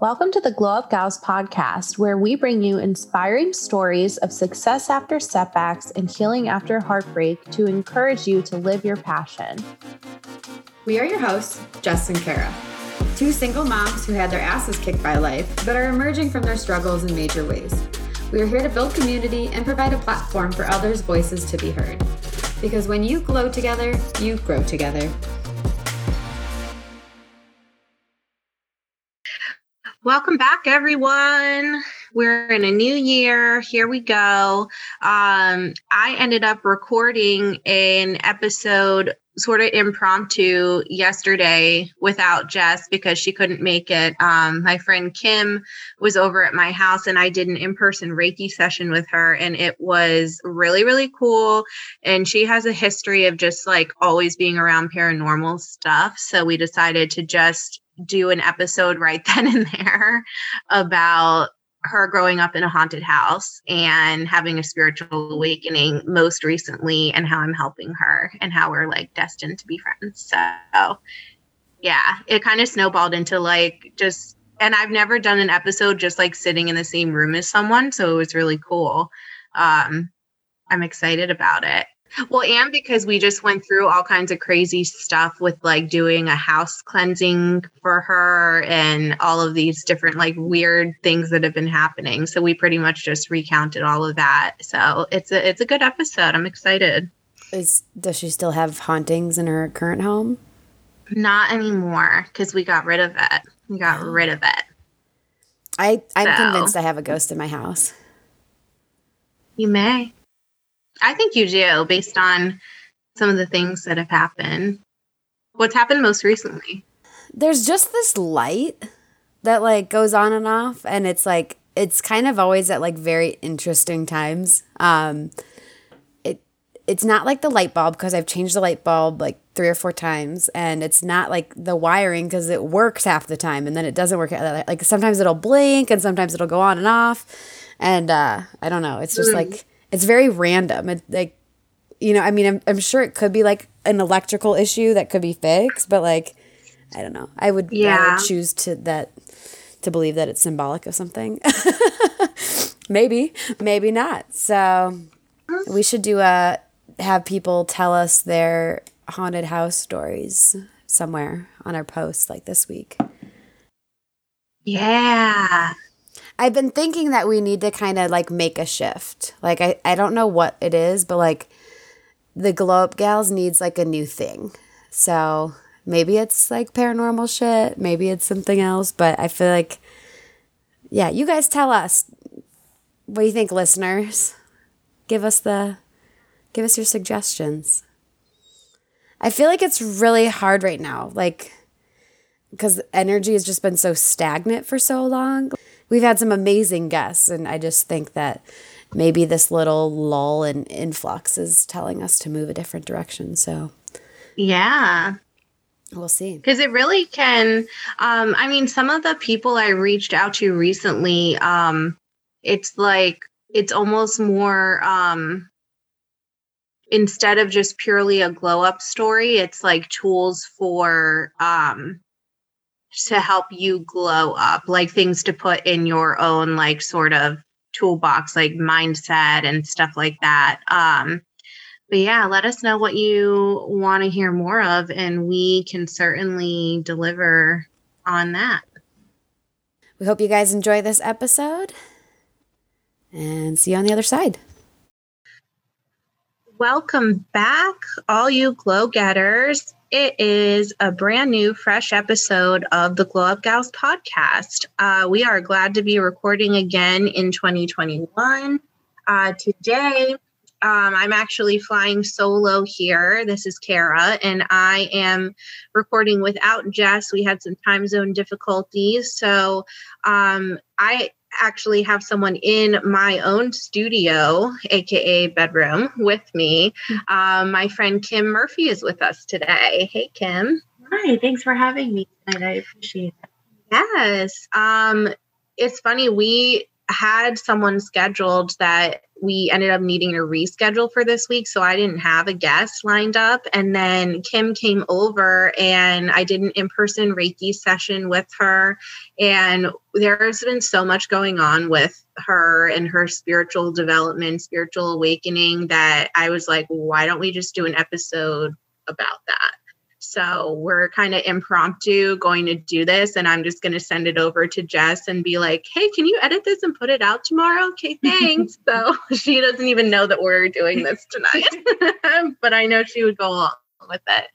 Welcome to the Glow Up Gals podcast, where we bring you inspiring stories of success after setbacks and healing after heartbreak to encourage you to live your passion. We are your hosts, Jess and Kara, two single moms who had their asses kicked by life but are emerging from their struggles in major ways. We are here to build community and provide a platform for others' voices to be heard. Because when you glow together, you grow together. Welcome back, everyone. We're in a new year. Here we go. Um, I ended up recording an episode sort of impromptu yesterday without Jess because she couldn't make it. Um, my friend Kim was over at my house and I did an in person Reiki session with her, and it was really, really cool. And she has a history of just like always being around paranormal stuff. So we decided to just do an episode right then and there about her growing up in a haunted house and having a spiritual awakening most recently and how I'm helping her and how we're like destined to be friends. So yeah, it kind of snowballed into like just and I've never done an episode just like sitting in the same room as someone, so it was really cool. Um I'm excited about it. Well, and because we just went through all kinds of crazy stuff with like doing a house cleansing for her and all of these different like weird things that have been happening. So we pretty much just recounted all of that. So it's a it's a good episode. I'm excited. Is does she still have hauntings in her current home? Not anymore because we got rid of it. We got oh. rid of it. I I'm so. convinced I have a ghost in my house. You may. I think you do, based on some of the things that have happened. What's happened most recently? There's just this light that like goes on and off, and it's like it's kind of always at like very interesting times. Um, it it's not like the light bulb because I've changed the light bulb like three or four times, and it's not like the wiring because it works half the time, and then it doesn't work. Like sometimes it'll blink, and sometimes it'll go on and off, and uh, I don't know. It's just mm. like it's very random. It, like, you know, I mean, I'm, I'm sure it could be like an electrical issue that could be fixed, but like, I don't know. I would, yeah. I would choose to that to believe that it's symbolic of something. maybe, maybe not. So we should do a have people tell us their haunted house stories somewhere on our post like this week. Yeah. I've been thinking that we need to kind of like make a shift. Like I, I don't know what it is, but like the glow up gals needs like a new thing. So maybe it's like paranormal shit, maybe it's something else, but I feel like yeah, you guys tell us. What do you think, listeners? Give us the give us your suggestions. I feel like it's really hard right now. Like because energy has just been so stagnant for so long we've had some amazing guests, and I just think that maybe this little lull and influx is telling us to move a different direction. So, yeah. We'll see. Because it really can. Um, I mean, some of the people I reached out to recently, um, it's like, it's almost more, um, instead of just purely a glow up story, it's like tools for um, to help you glow up, like things to put in your own like sort of toolbox, like mindset and stuff like that. Um, but yeah, let us know what you want to hear more of, and we can certainly deliver on that. We hope you guys enjoy this episode and see you on the other side. Welcome back, all you glow getters. It is a brand new, fresh episode of the Glow Up Gals podcast. Uh, we are glad to be recording again in 2021. Uh, today, um, I'm actually flying solo here. This is Kara, and I am recording without Jess. We had some time zone difficulties. So um, I actually have someone in my own studio, aka bedroom, with me. Um, my friend Kim Murphy is with us today. Hey, Kim. Hi, thanks for having me tonight. I appreciate it. Yes. Um, it's funny, we had someone scheduled that we ended up needing to reschedule for this week. So I didn't have a guest lined up. And then Kim came over and I did an in person Reiki session with her. And there's been so much going on with her and her spiritual development, spiritual awakening that I was like, why don't we just do an episode about that? So we're kind of impromptu going to do this. And I'm just going to send it over to Jess and be like, hey, can you edit this and put it out tomorrow? Okay, thanks. so she doesn't even know that we're doing this tonight, but I know she would go along with it.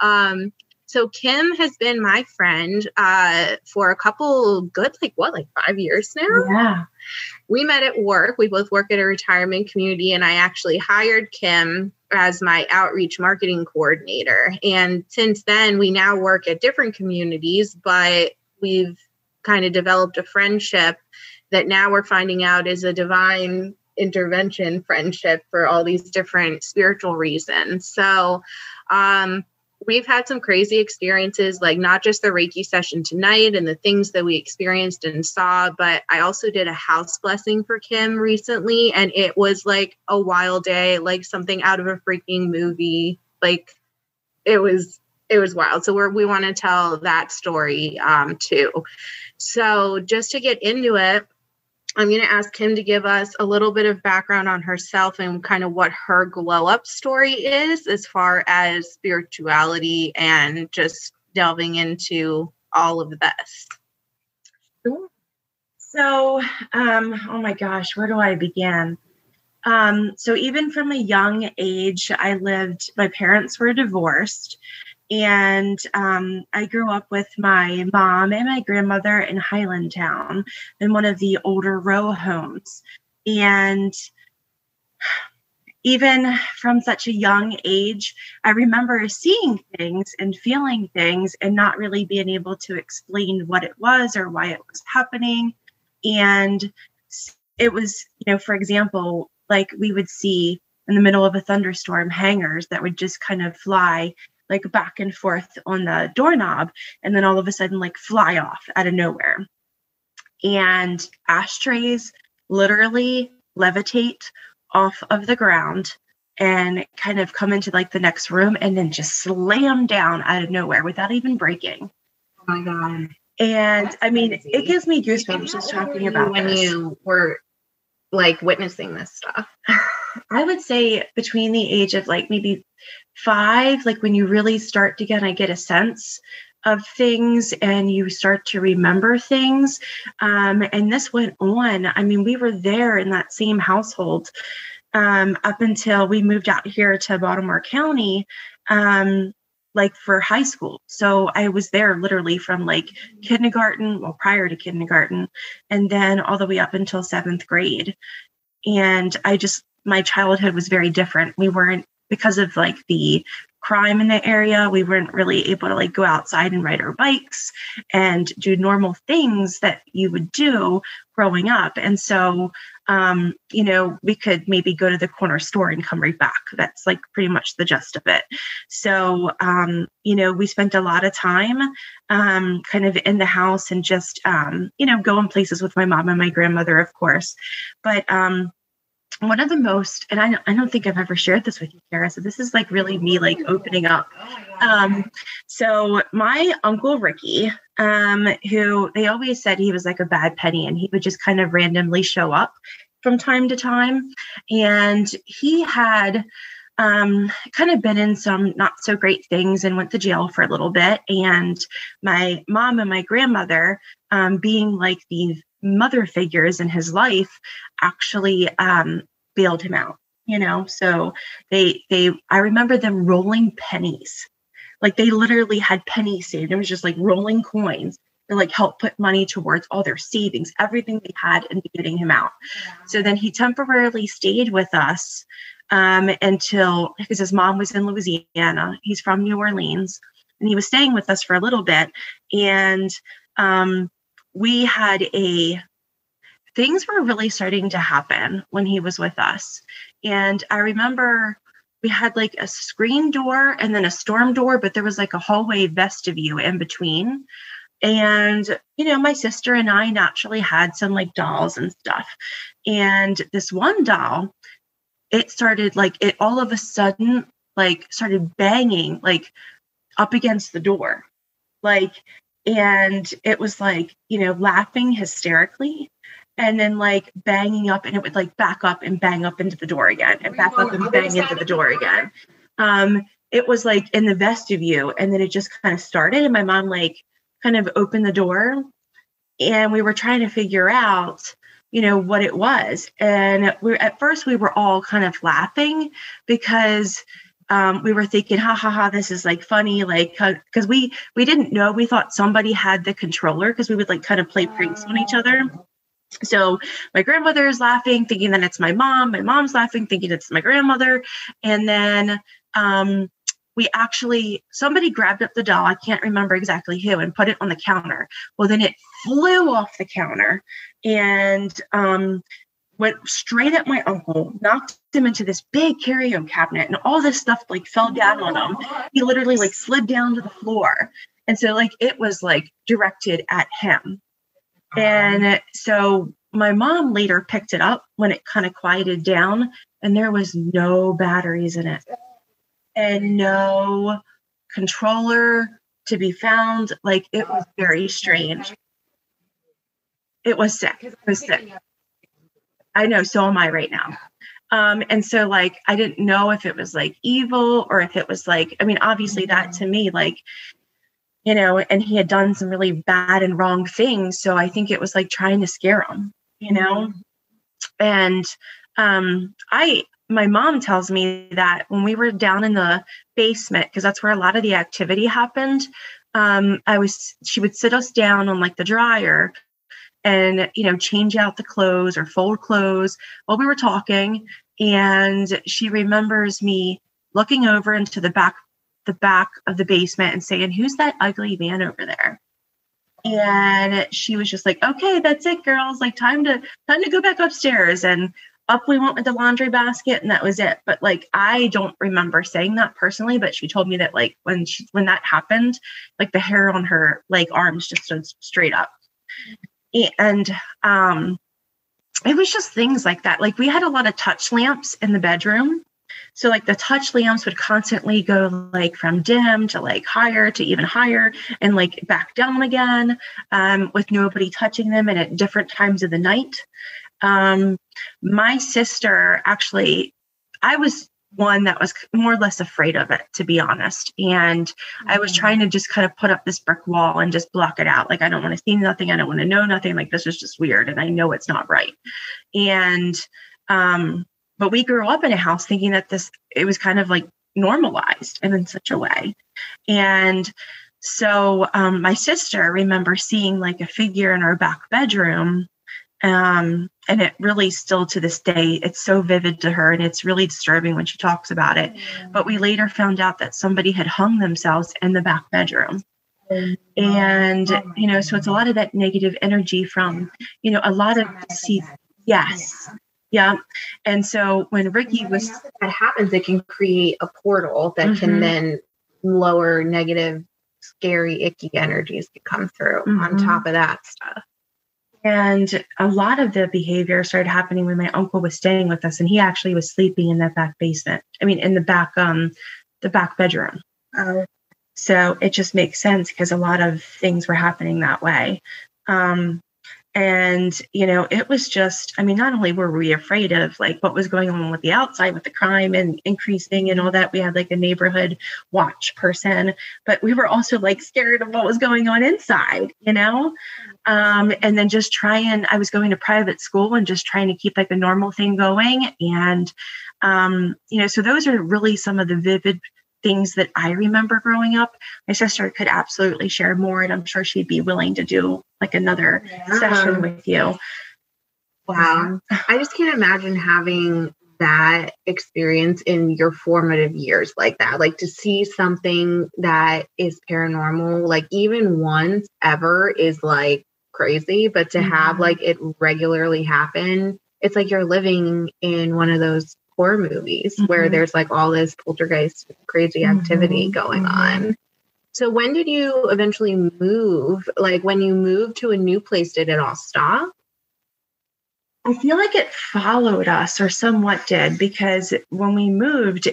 Um, so Kim has been my friend uh, for a couple good, like what, like five years now? Yeah. We met at work. We both work at a retirement community, and I actually hired Kim as my outreach marketing coordinator. And since then, we now work at different communities, but we've kind of developed a friendship that now we're finding out is a divine intervention friendship for all these different spiritual reasons. So, um, we've had some crazy experiences, like not just the Reiki session tonight and the things that we experienced and saw, but I also did a house blessing for Kim recently, and it was like a wild day, like something out of a freaking movie. Like it was it was wild. So we're, we want to tell that story um, too. So just to get into it, I'm going to ask Kim to give us a little bit of background on herself and kind of what her glow up story is as far as spirituality and just delving into all of this. Sure. So, um, oh my gosh, where do I begin? Um, so, even from a young age, I lived, my parents were divorced. And um, I grew up with my mom and my grandmother in Highlandtown in one of the older row homes. And even from such a young age, I remember seeing things and feeling things and not really being able to explain what it was or why it was happening. And it was, you know, for example, like we would see in the middle of a thunderstorm hangers that would just kind of fly like back and forth on the doorknob and then all of a sudden like fly off out of nowhere. And ashtrays literally levitate off of the ground and kind of come into like the next room and then just slam down out of nowhere without even breaking. Oh my god. And That's I mean, crazy. it gives me goosebumps just talking about when this. you were like witnessing this stuff. I would say between the age of like maybe five, like when you really start to kind of get a sense of things and you start to remember things. Um, and this went on. I mean, we were there in that same household um, up until we moved out here to Baltimore County, um, like for high school. So I was there literally from like kindergarten, well, prior to kindergarten, and then all the way up until seventh grade. And I just, my childhood was very different. We weren't because of like the crime in the area we weren't really able to like go outside and ride our bikes and do normal things that you would do growing up. And so um, you know we could maybe go to the corner store and come right back. That's like pretty much the gist of it. So um, you know we spent a lot of time um, kind of in the house and just um, you know going places with my mom and my grandmother of course. But um, one of the most and I, I don't think i've ever shared this with you kara so this is like really me like opening up um so my uncle ricky um who they always said he was like a bad penny and he would just kind of randomly show up from time to time and he had um, kind of been in some not so great things and went to jail for a little bit. And my mom and my grandmother, um, being like the mother figures in his life actually um, bailed him out you know? So they they i remember them rolling pennies. Like they literally had pennies saved. It was just like rolling coins to like help put money towards all their savings everything they had and getting him out. So then he temporarily stayed with us um, until because his mom was in louisiana. He's from new orleans. And he was staying with us for a little bit. And um, we had a things were really starting to happen when he was with us. And I remember we had like a screen door and then a storm door, but there was like a hallway vestibule in between. and you know my sister and i naturally had some like dolls and stuff and this one doll it started like it all of a sudden like started banging like up against the door like and it was like you know laughing hysterically and then like banging up and it would like back up and bang up into the door again and back up and bang into the door again. Um it was like in the vestibule and then it just kind of started and my mom like kind of opened the door and we were trying to figure out you know what it was. And we at first we were all kind of laughing because um, we were thinking ha ha ha this is like funny like because we we didn't know. We thought somebody had the controller because we would like kind of play pranks on each other. So my grandmother is laughing thinking that it's my mom my mom's laughing thinking it's my grandmother. And then um, we actually somebody grabbed up the doll i can't remember exactly who and put it on the counter. Well then it flew off the counter and um, went straight at my uncle knocked him into this big carry-on cabinet and all this stuff like fell down on him he literally like slid down to the floor and so like it was like directed at him and so my mom later picked it up when it kind of quieted down and there was no batteries in it and no controller to be found. Like it was very strange. It was sick. It was sick. I know, so am I right now. Um, and so like I didn't know if it was like evil or if it was like, I mean, obviously that to me, like, you know, and he had done some really bad and wrong things. So I think it was like trying to scare him, you know? And um I my mom tells me that when we were down in the basement because that's where a lot of the activity happened um, i was she would sit us down on like the dryer and you know change out the clothes or fold clothes while we were talking. And she remembers me looking over into the back the back of the basement and saying who's that ugly man over there? And she was just like okay that's it girls. Like time to time to go back upstairs. And up we went with the laundry basket and that was it. But like i don't remember saying that personally but she told me that like when she when that happened like the hair on her like arms just stood straight up and um it was just things like that. Like we had a lot of touch lamps in the bedroom. So like the touch lamps would constantly go like from dim to like higher to even higher and like back down again um, with nobody touching them and at different times of the night. Um, my sister actually, I was one that was more or less afraid of it, to be honest. And mm-hmm. I was mm. trying to just kind of put up this brick wall and just block it out. Like, I don't want to see nothing. I don't want to know nothing. Like, this is just weird. And I know it's not right. And, um, but we grew up in a house thinking that this, it was kind of like normalized and in such a way. And so um, my sister remember seeing like a figure in our back bedroom um, and it really still to this day, it's so vivid to her and it's really disturbing when she talks about it. Mm. But we later found out that somebody had hung themselves in the back bedroom. Mm. And, oh you know, so it's a lot of that negative energy from, you know, a lot of, see, yes. Yeah. And so when Ricky was. That happens, it can create a portal that mm-hmm. can then lower negative, scary, icky energies to come through mm-hmm. on top of that stuff. And a lot of the behavior started happening when my uncle was staying with us, and he actually was sleeping in that back basement. I mean, in the back, um, the back bedroom. Uh, so it just makes sense because a lot of things were happening that way. Um, and you know it was just i mean not only were we afraid of like what was going on with the outside with the crime and increasing and all that we had like a neighborhood watch person but we were also like scared of what was going on inside you know? Um, and then just trying i was going to private school and just trying to keep like a normal thing going. And um, you know so those are really some of the vivid things that I remember growing up. My sister could absolutely share more, and I'm sure she'd be willing to do like another yeah. session with you. Wow. I just can't imagine having that experience in your formative years like that. Like to see something that is paranormal, like even once ever is like crazy, but to mm-hmm. have like it regularly happen, it's like you're living in one of those horror movies mm-hmm. where there's like all this poltergeist crazy activity mm-hmm. going on. So when did you eventually move? Like when you moved to a new place, did it all stop? I feel like it followed us or somewhat did because when we moved,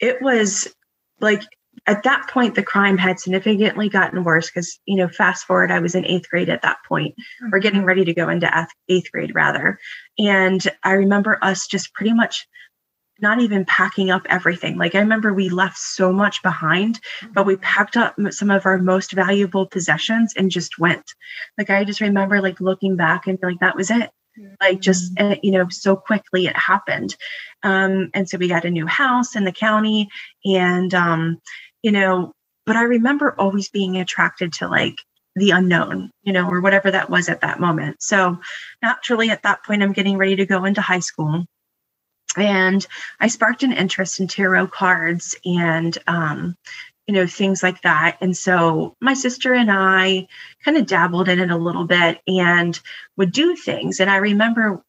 it was like at that point the crime had significantly gotten worse because you know fast forward i was in eighth grade at that point mm-hmm. or getting ready to go into eighth grade rather and i remember us just pretty much not even packing up everything like i remember we left so much behind but we mm-hmm. packed up some of our most valuable possessions and just went like i just remember like looking back and like that was it like just mm-hmm. you know so quickly it happened um, and so we got a new house in the county and um, you know, but I remember always being attracted to like the unknown, you know, or whatever that was at that moment. So naturally at that point, I'm getting ready to go into high school. And I sparked an interest in tarot cards and, um, you know, things like that. And so my sister and I kind of dabbled in it a little bit and would do things. And I remember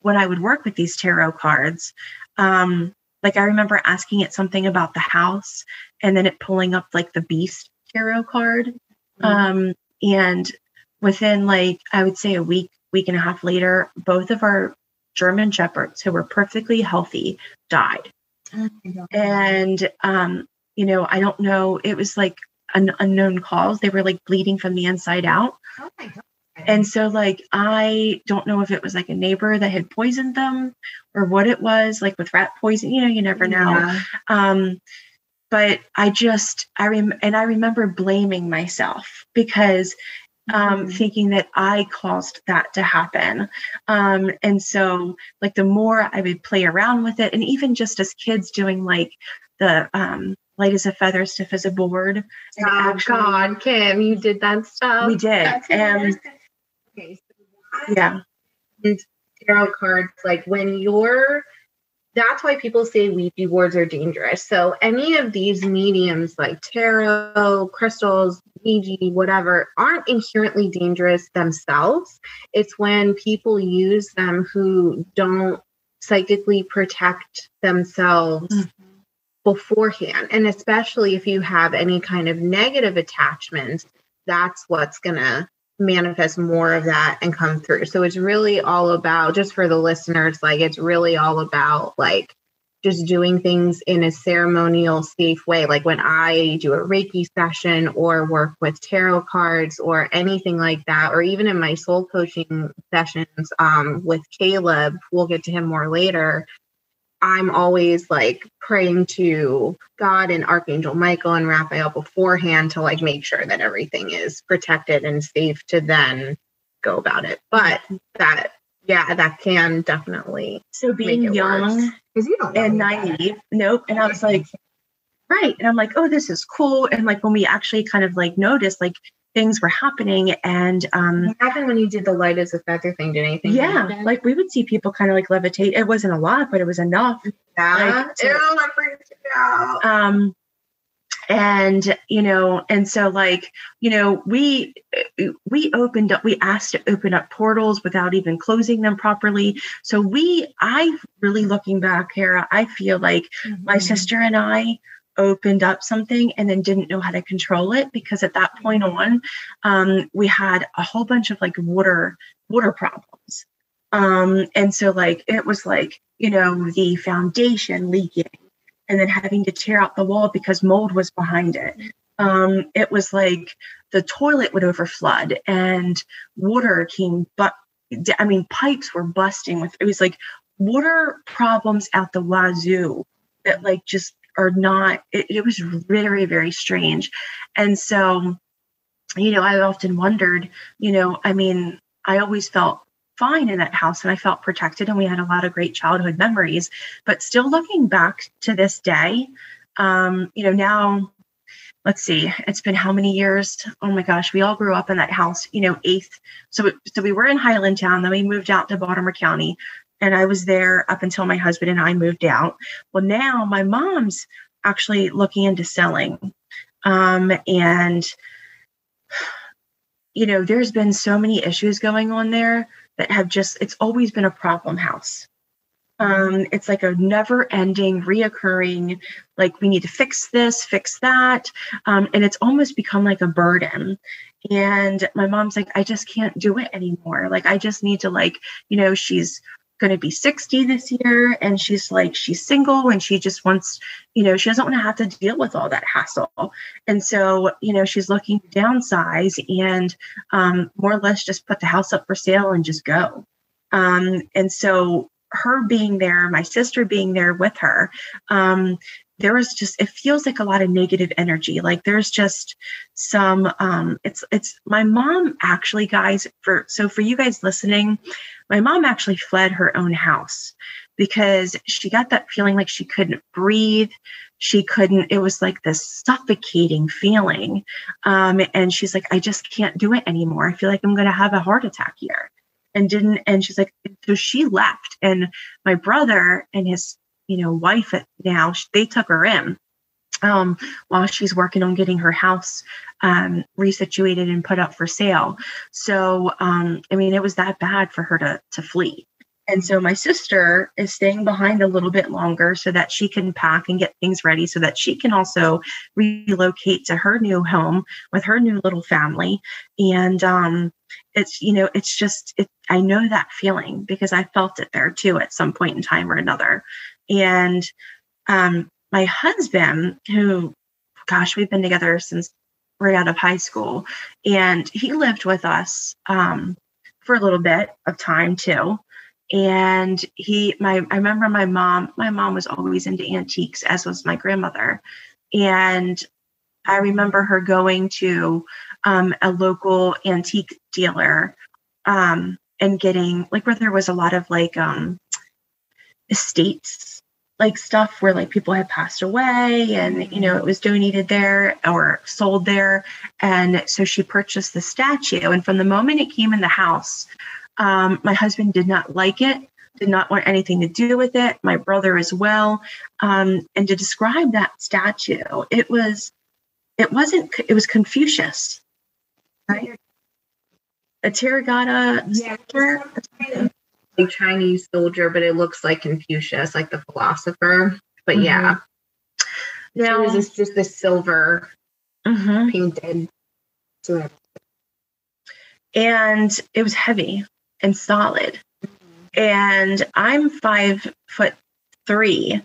when I would work with these tarot cards, um, like I remember asking it something about the house and then it pulling up like the beast tarot card. Mm-hmm. Um, and within like I would say a week, week and a half later, both of our German shepherds who were perfectly healthy died. Oh and um, you know, I don't know, it was like an unknown cause. They were like bleeding from the inside out. Oh and so, like, I don't know if it was like a neighbor that had poisoned them or what it was, like with rat poison, you know, you never know. Yeah. Um, but I just, I rem, and I remember blaming myself because um, mm-hmm. thinking that I caused that to happen. Um, and so, like, the more I would play around with it, and even just as kids doing like the um, light as a feather, stiff as a board. Oh, actually, God, Kim, you did that stuff. We did. And Okay. So yeah. And tarot cards, like when you're that's why people say Ouija boards are dangerous. So any of these mediums like tarot, crystals, Ouija, whatever, aren't inherently dangerous themselves. It's when people use them who don't psychically protect themselves mm-hmm. beforehand. And especially if you have any kind of negative attachments, that's what's gonna manifest more of that and come through. So it's really all about just for the listeners, like it's really all about like just doing things in a ceremonial, safe way. Like when I do a Reiki session or work with tarot cards or anything like that, or even in my soul coaching sessions um, with Caleb, we'll get to him more later. I'm always like praying to God and Archangel Michael and Raphael beforehand to like make sure that everything is protected and safe to then go about it. But that, yeah, that can definitely. So being young because you don't and naive, nope. And I was like, right. And I'm like, oh, this is cool. And like when we actually kind of like noticed, like things were happening and um happened when you did the light as a feather thing? Did anything yeah happen? like we would see people kind of like levitate. It wasn't a lot but it was enough yeah. like, to, Ew, um and you know and so like you know we we opened up we asked to open up portals without even closing them properly. So we i really looking back here i feel like mm-hmm. my sister and i opened up something and then didn't know how to control it because at that point on um, we had a whole bunch of like water water problems. Um, and so like it was like you know the foundation leaking and then having to tear out the wall because mold was behind it. Um, it was like the toilet would overflood and water came but i mean pipes were busting with it was like water problems out the wazoo that like just are not it, it was very very strange and so you know i often wondered you know i mean i always felt fine in that house and I felt protected and we had a lot of great childhood memories. But still looking back to this day, um, you know, now let's see, it's been how many years? Oh my gosh, we all grew up in that house, you know, eighth. So so we were in Highlandtown, then we moved out to Baltimore County and I was there up until my husband and I moved out. Well, now my mom's actually looking into selling. Um, and, you know, there's been so many issues going on there that have just, it's always been a problem house. Um, it's like a never ending, reoccurring, like we need to fix this, fix that. Um, and it's almost become like a burden. And my mom's like, I just can't do it anymore. Like, I just need to, like, you know, she's going to be 60 this year and she's like she's single and she just wants you know she doesn't want to have to deal with all that hassle. And so you know she's looking to downsize and um, more or less just put the house up for sale and just go. Um, and so her being there my sister being there with her um, there was just it feels like a lot of negative energy. Like there's just some um it's it's my mom actually guys for so for you guys listening my mom actually fled her own house because she got that feeling like she couldn't breathe. She couldn't it was like this suffocating feeling. Um and she's like i just can't do it anymore. I feel like i'm going to have a heart attack here and didn't and she's like so she left and my brother and his you know wife now they took her in um, while she's working on getting her house um, resituated and put up for sale. So, um, I mean, it was that bad for her to to flee. And so my sister is staying behind a little bit longer so that she can pack and get things ready so that she can also relocate to her new home with her new little family. And um, it's, you know, it's just, it, I know that feeling because I felt it there too at some point in time or another. And um, my husband, who, gosh, we've been together since right out of high school, and he lived with us um, for a little bit of time too. And he, my, I remember my mom. My mom was always into antiques, as was my grandmother. And I remember her going to um, a local antique dealer um, and getting like where there was a lot of like um, estates like stuff where like people had passed away and you know it was donated there or sold there and so she purchased the statue and from the moment it came in the house um, my husband did not like it did not want anything to do with it my brother as well um, and to describe that statue it was it wasn't it was confucius right a terracotta yeah, like Chinese soldier, but it looks like Confucius, like the philosopher. But mm-hmm. yeah. Now so it was just the silver mm-hmm. painted. And it was heavy and solid. Mm-hmm. And I'm five foot three,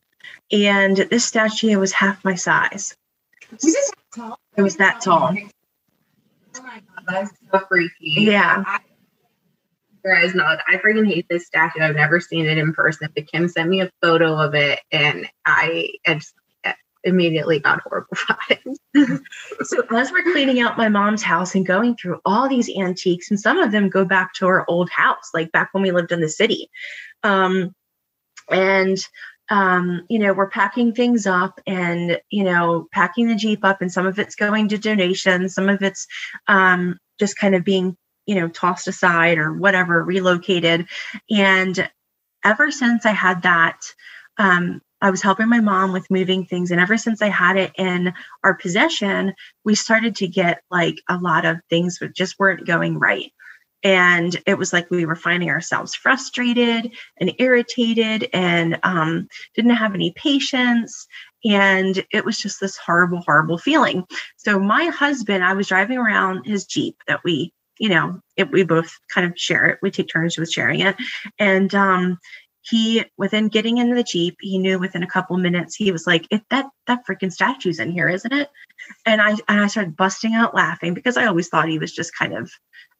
and this statue was half my size. Was it, it was that tall. Oh my god, that's so freaky. Yeah guys know I freaking hate this statue. I've never seen it in person, but Kim sent me a photo of it, and I immediately got horrible vibes. so as we're cleaning out my mom's house and going through all these antiques, and some of them go back to our old house, like back when we lived in the city, um, and um, you know, we're packing things up and, you know, packing the Jeep up, and some of it's going to donations, some of it's um, just kind of being you know, tossed aside or whatever, relocated. And ever since I had that, um, I was helping my mom with moving things. And ever since I had it in our possession, we started to get like a lot of things that just weren't going right. And it was like we were finding ourselves frustrated and irritated and um, didn't have any patience. And it was just this horrible, horrible feeling. So, my husband, I was driving around his Jeep that we you know, it, we both kind of share it. We take turns with sharing it. And um, he, within getting into the Jeep, he knew within a couple minutes, he was like, it, that, that freaking statue's in here, isn't it? And I, and I started busting out laughing because I always thought he was just kind of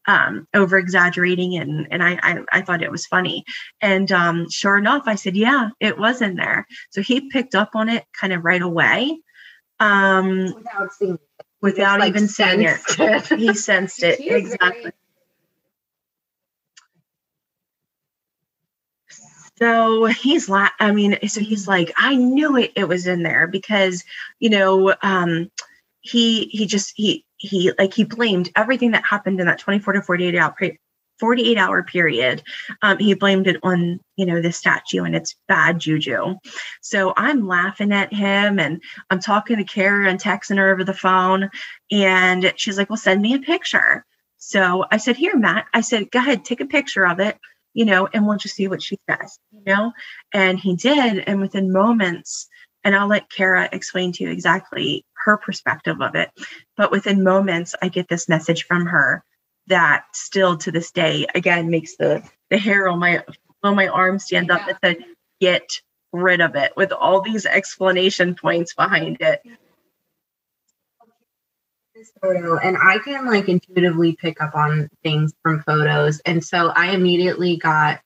um, over exaggerating and and I, I, I thought it was funny and um, sure enough I said yeah it was in there so he picked up on it kind of right away um, without seeing without like even saying it. he sensed it exactly. So he's like, I mean, so he's like, I knew it, it was in there because, you know, um, he he just he he like he blamed everything that happened in that 24 to 48 hour 48 hour period. Um, he blamed it on you know the statue and it's bad juju. So i'm laughing at him and i'm talking to kara and texting her over the phone and she's like well send me a picture. So i said here matt. I said go ahead take a picture of it you know, and we'll just see what she says, you know? And he did. And within moments, and I'll let Kara explain to you exactly her perspective of it. But within moments, I get this message from her that still to this day, again, makes the the hair on my on my arm stand up. It said, "Get rid of it," with all these explanation points behind it. This photo, and I can like intuitively pick up on things from photos, and so I immediately got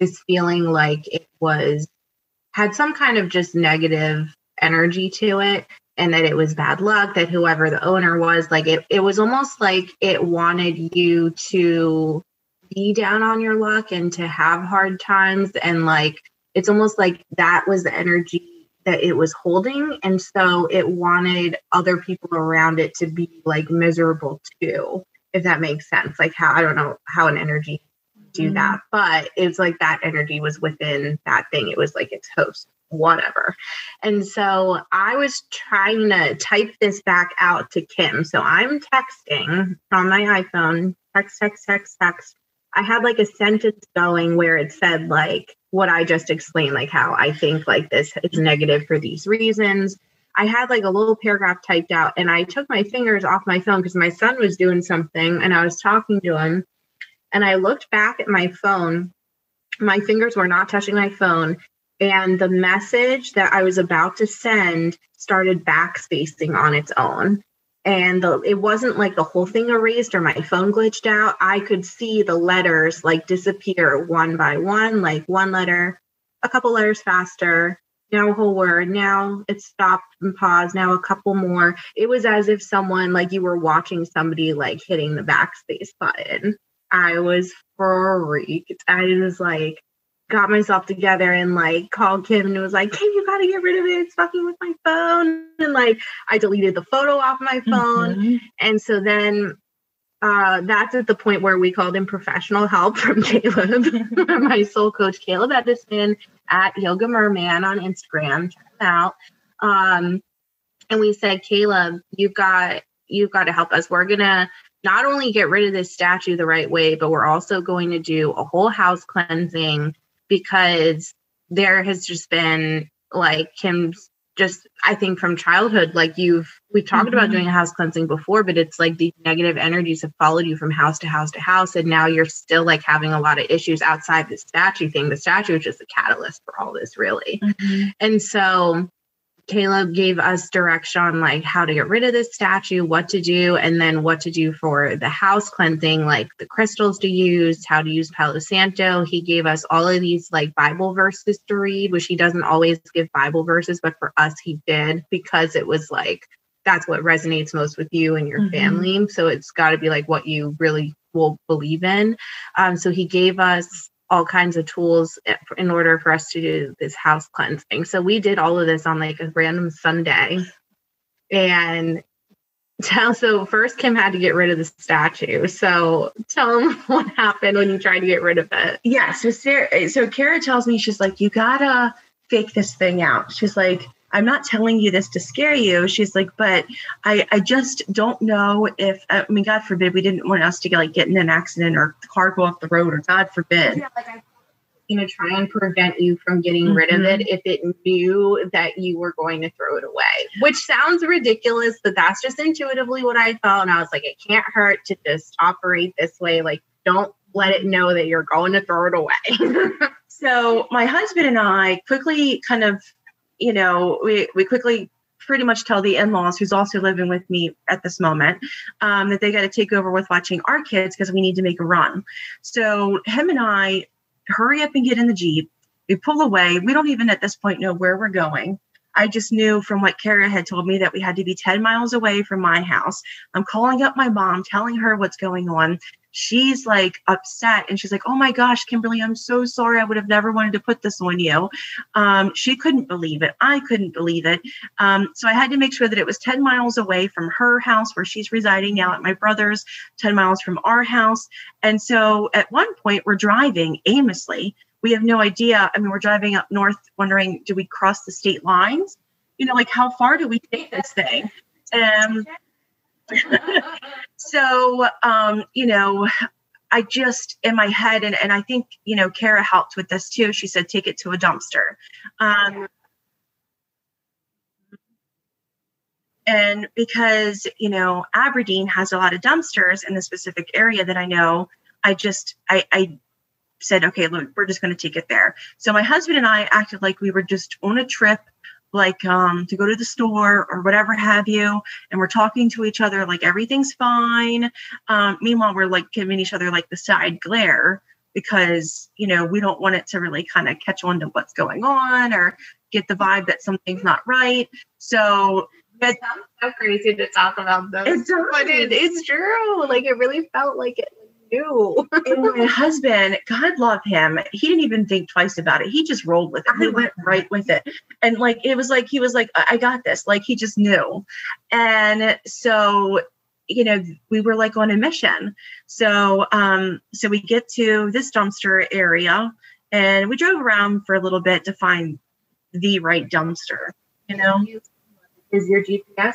this feeling like it was had some kind of just negative energy to it and that it was bad luck that whoever the owner was like it it was almost like it wanted you to be down on your luck and to have hard times. And like it's almost like that was the energy that it was holding and so it wanted other people around it to be like miserable too if that makes sense like how i don't know how an energy do mm-hmm. that but it's like that energy was within that thing it was like its host whatever. And so I was trying to type this back out to Kim. So I'm texting on my iPhone, text, text, text, text. I had like a sentence going where it said like what I just explained, like how I think like this is negative for these reasons. I had like a little paragraph typed out and I took my fingers off my phone because my son was doing something and I was talking to him. And I looked back at my phone. My fingers were not touching my phone and the message that I was about to send started backspacing on its own. And the, it wasn't like the whole thing erased or my phone glitched out. I could see the letters like disappear one by one, like one letter, a couple letters faster, now a whole word, now it stopped and paused, now a couple more. It was as if someone, like you were watching somebody like hitting the backspace button. I was freaked. I was like, got myself together and like called Kim and was like, Kim, you gotta get rid of it. It's fucking with my phone. And like I deleted the photo off my phone. Mm-hmm. And so then uh, that's at the point where we called in professional help from Caleb, my soul coach, Caleb Edison at Yoga Merman on Instagram. Check him out. Um, and we said, Caleb, you've got you've got to help us. We're gonna not only get rid of this statue the right way, but we're also going to do a whole house cleansing because there has just been like Kim's just I think from childhood, like you've we've talked mm-hmm. about doing a house cleansing before, but it's like these negative energies have followed you from house to house to house, and now you're still like having a lot of issues outside the statue thing. The statue is just a catalyst for all this, really. Mm-hmm. And so Caleb gave us direction on like how to get rid of this statue, what to do, and then what to do for the house cleansing, like the crystals to use, how to use Palo Santo. He gave us all of these like Bible verses to read, which he doesn't always give Bible verses, but for us, he did because it was like that's what resonates most with you and your mm-hmm. family. So it's got to be like what you really will believe in. Um, so he gave us all kinds of tools eh, in order for us to do this house cleansing. So we did all of this on like a random Sunday. And tell so first Kim had to get rid of the statue. So tell them what happened when you tried to get rid of it. Yeah. So Sarah, so Kara tells me she's like, you gotta fake this thing out. She's like, I'm not telling you this to scare you. She's like, but I, I just don't know if, I mean, God forbid, we didn't want us to get like get in an accident or the car go off the road or God forbid. Yeah, like I, you know, try and prevent you from getting mm-hmm. rid of it mm-hmm. if it knew that you were going to throw it away, which sounds ridiculous, but that's just intuitively what I felt. And I was like, it can't hurt to just operate this way. Like, don't let it know that you're going to throw it away. so my husband and I quickly kind of you know, we, we quickly pretty much tell the in-laws who's also living with me at this moment um, that they got to take over with watching our kids because we need to make a run. So him and i hurry up and get in the jeep. We pull away. We don't even at this point know where we're going. I just knew from what Kara had told me that we had to be 10 miles away from my house. I'm calling up my mom, telling her what's going on she's like upset and she's like, Oh my gosh, Kimberly, I'm so sorry. I would have never wanted to put this on you. Um, she couldn't believe it. I couldn't believe it. Um, so I had to make sure that it was 10 miles away from her house where she's residing now at my brother's, 10 miles from our house. And so at one point, we're driving aimlessly. We have no idea. I mean, we're driving up north, wondering, do we cross the state lines? You know, like how far do we take this thing? Um, so um, you know I just in my head, and, and I think you know, Kara helped with this too. She said, take it to a dumpster. Um, and because you know aberdeen has a lot of dumpsters in the specific area that i know i just i i said okay look we're just going to take it there so my husband and i acted like we were just on a trip like um, to go to the store or whatever have you and we're talking to each other like everything's fine um, meanwhile we're like giving each other like the side glare because you know we don't want it to really kind of catch on to what's going on or get the vibe that something's not right so it sounds so crazy to talk about this. It's but it, it's true. Like it really felt like it and my husband, God love him, he didn't even think twice about it. He just rolled with it. He went right with it. And like it was like he was like, I got this. Like he just knew. And so you know we were like on a mission so um so we get to this dumpster area and we drove around for a little bit to find the right dumpster you know is your GPS.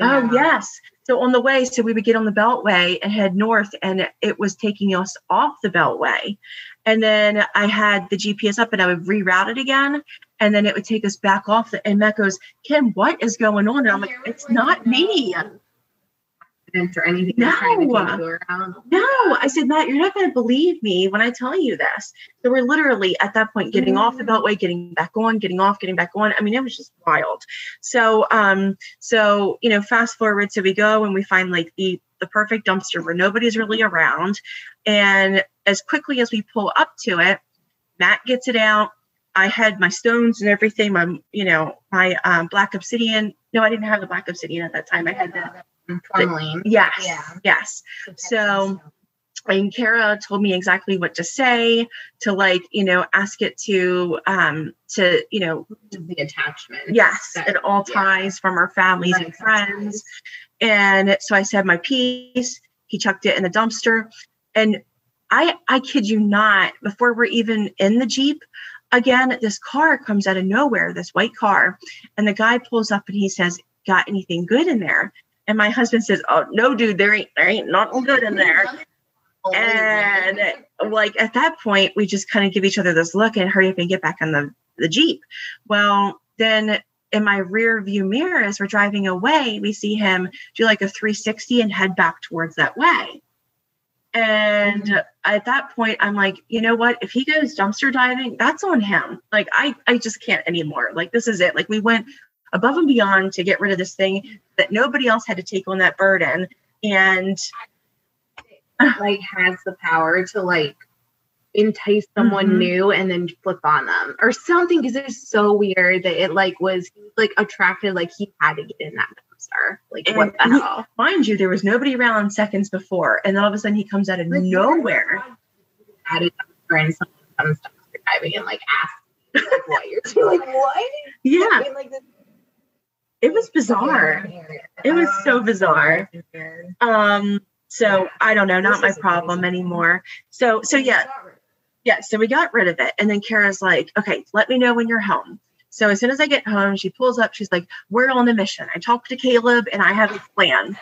Oh, yes. So on the way, so we would get on the Beltway and head north, and it was taking us off the Beltway. And then I had the GPS up and I would reroute it again. And then it would take us back off. The, and Matt goes, Kim, what is going on? And I'm like, it's not me or anything. No, no. I said, Matt, you're not going to believe me when I tell you this. So we're literally at that point getting mm-hmm. off the mm. beltway, getting back on, getting off, getting back on. I mean, it was just wild. So, um, so you know, fast forward, so we go and we find like the the perfect dumpster where nobody's really around, and as quickly as we pull up to it, Matt gets it out. I had my stones and everything, my you know my um, black obsidian. No, I didn't have the black obsidian at that time. I had the tourmaline. Yes. Yeah. Yes. So and Kara told me exactly what to say to like, you know, ask it to um to, you know, the attachment. Yes, that, it all ties yeah. from our families and friends. And so I said my piece, he chucked it in the dumpster. And I I kid you not, before we're even in the Jeep, again, this car comes out of nowhere, this white car, and the guy pulls up and he says, Got anything good in there? And my husband says, "Oh no, dude, there ain't there ain't nothing good in there." and like at that point, we just kind of give each other this look and hurry up and get back on the the jeep. Well, then in my rear view mirror, as we're driving away, we see him do like a 360 and head back towards that way. And at that point, I'm like, you know what? If he goes dumpster diving, that's on him. Like, I, I just can't anymore. Like, this is it. Like, we went above and beyond to get rid of this thing that nobody else had to take on that burden. And like has the power to like entice someone mm-hmm. new and then flip on them. Or something because it's so weird that it like was like attracted like he had to get in that dumpster. Like and what the he, hell? mind you there was nobody around seconds before and then all of a sudden he comes out of like, nowhere. at a dumpster and someone comes dumpster diving and like asks what? You're doing like what? Yeah. I mean, like this it was bizarre. It was so bizarre. Um, so I don't know, not my problem anymore. So so yeah. Yeah, so we got rid of it. And then Kara's like, okay, let me know when you're home. So as soon as I get home, she pulls up, she's like, We're on a mission. I talked to Caleb and I have a plan.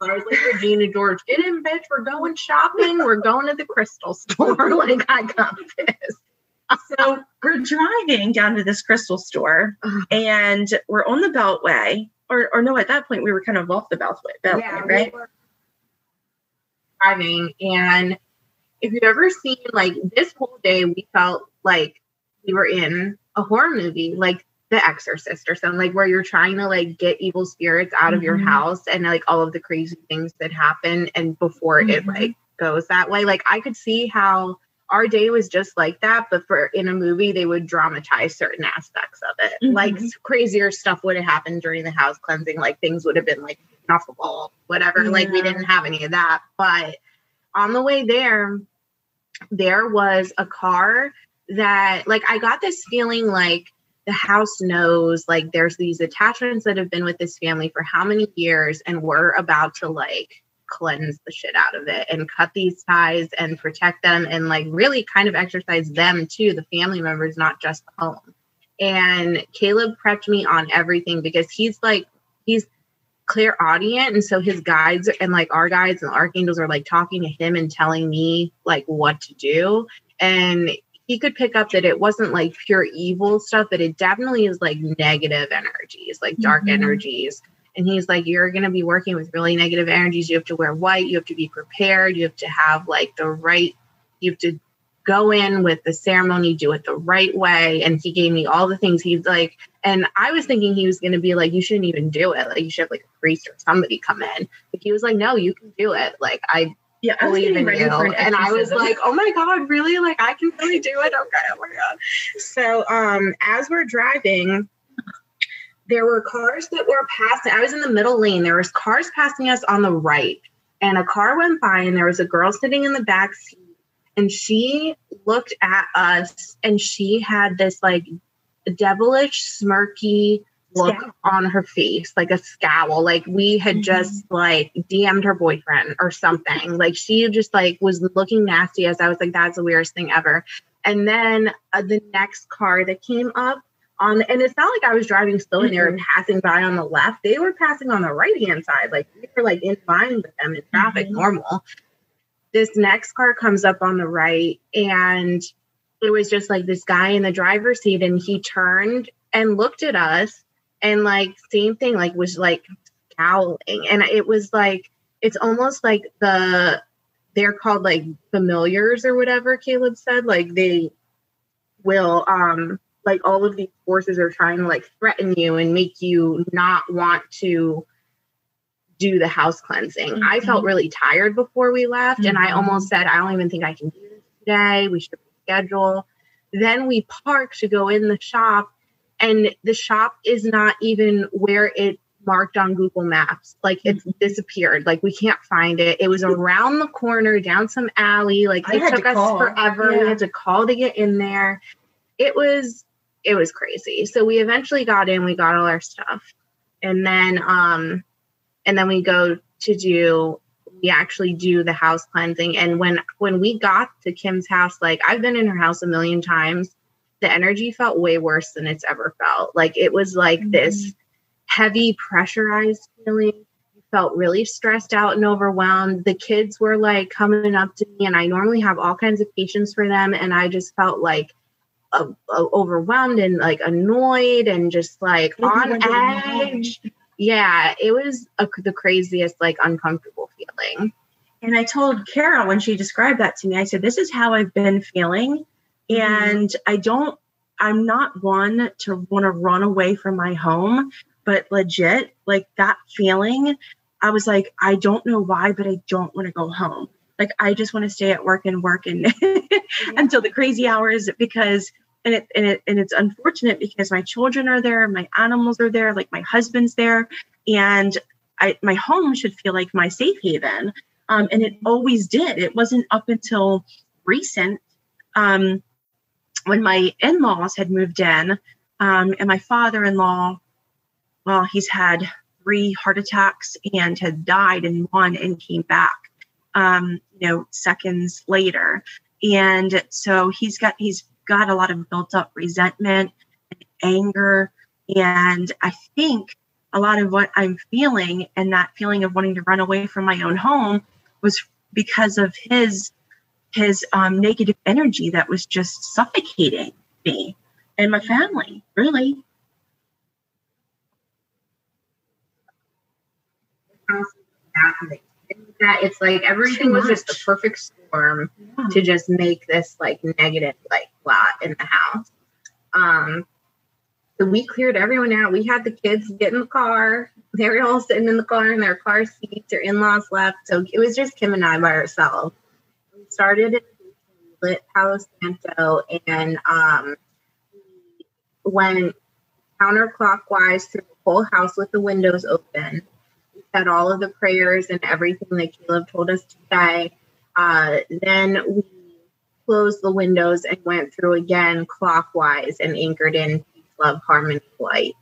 I was like, Regina George, get in, bitch. We're going shopping. We're going to the crystal store. like, I got this so we're driving down to this crystal store and we're on the beltway or, or no at that point we were kind of off the beltway, beltway yeah, right we driving and if you've ever seen like this whole day we felt like we were in a horror movie like the exorcist or something like where you're trying to like get evil spirits out of mm-hmm. your house and like all of the crazy things that happen and before mm-hmm. it like goes that way like i could see how our day was just like that but for in a movie they would dramatize certain aspects of it mm-hmm. like crazier stuff would have happened during the house cleansing like things would have been like off the wall whatever yeah. like we didn't have any of that but on the way there there was a car that like i got this feeling like the house knows like there's these attachments that have been with this family for how many years and we're about to like cleanse the shit out of it and cut these ties and protect them and like really kind of exorcise them too, the family members, not just the home. And Caleb prepped me on everything because he's like, he's clairaudience and so his guides and like our guides and archangels are like talking to him and telling me like what to do and he could pick up that it wasn't like pure evil stuff but it definitely is like negative energies like dark mm-hmm. energies and he's like you're going to be working with really negative energies you have to wear white you have to be prepared you have to have like the right you have to go in with the ceremony, do it the right way. And he gave me all the things he's like, and I was thinking he was going to be like, you shouldn't even do it. Like, you should have like a priest or somebody come in. But he was like, no, you can do it. Like, I yeah, I believe in you. An and I was like, oh my God, really? Like, I can really do it. Okay. Oh my God. So, um, as we're driving, there were cars that were passing. I was in the middle lane. There was cars passing us on the right. And a car went by and there was a girl sitting in the back seat and she looked at us and she had this like devilish smirky look scowl. on her face like a scowl like we had mm-hmm. just like dm'd her boyfriend or something like she just like was looking nasty as i was like that's the weirdest thing ever and then uh, the next car that came up on and it's not like i was driving slow and they were mm-hmm. passing by on the left. They were passing on the right hand side. Like we were like in line with them in traffic mm-hmm. normal. This next car comes up on the right and it was just like this guy in the driver's seat and he turned and looked at us and like same thing like was like scowling. And it was like it's almost like the they're called like familiars or whatever caleb said. Like they will um like all of these forces are trying to like threaten you and make you not want to do the house cleansing. Mm-hmm. I felt really tired before we left, mm-hmm. and I almost said, I don't even think I can do this today. We should schedule. Then we parked to go in the shop, and the shop is not even where it marked on Google Maps. Like it's mm-hmm. disappeared. Like we can't find it. It was around the corner, down some alley. Like it took to us call. forever. Yeah. We had to call to get in there. It was it was crazy. So we eventually got in. We got all our stuff, and then um and then we go to do we actually do the house cleansing and when when we got to kim's house like i've been in her house a million times the energy felt way worse than it's ever felt like it was like mm-hmm. this heavy pressurized feeling felt really stressed out and overwhelmed the kids were like coming up to me and i normally have all kinds of patience for them and i just felt like uh, overwhelmed and like annoyed and just like on edge yeah, it was a, the craziest, like uncomfortable feeling. And I told Kara when she described that to me, I said, This is how I've been feeling. Mm-hmm. And I don't, I'm not one to want to run away from my home, but legit, like that feeling, I was like, I don't know why, but I don't want to go home. Like, I just want to stay at work and work and until the crazy hours because and it and it and it's unfortunate because my children are there, my animals are there, like my husband's there, and I my home should feel like my safe haven. Um, and it always did. It wasn't up until recent um, when my in-laws had moved in, um, and my father-in-law, well, he's had three heart attacks and had died in one and came back, um, you know, seconds later. And so he's got he's got a lot of built up resentment and anger. And I think a lot of what I'm feeling and that feeling of wanting to run away from my own home was because of his his um, negative energy that was just suffocating me and my family, really. That it's like everything was just a perfect storm yeah. to just make this like negative like lot in the house. Um, so we cleared everyone out. We had the kids get in the car. They were all sitting in the car in their car seats. Their in-laws left, so it was just Kim and I by ourselves. We started at lit Palo Santo and um, we went counterclockwise through the whole house with the windows open. Said all of the prayers and everything that Caleb told us to say. Uh, then we closed the windows and went through again clockwise and anchored in peace, love, harmony, light.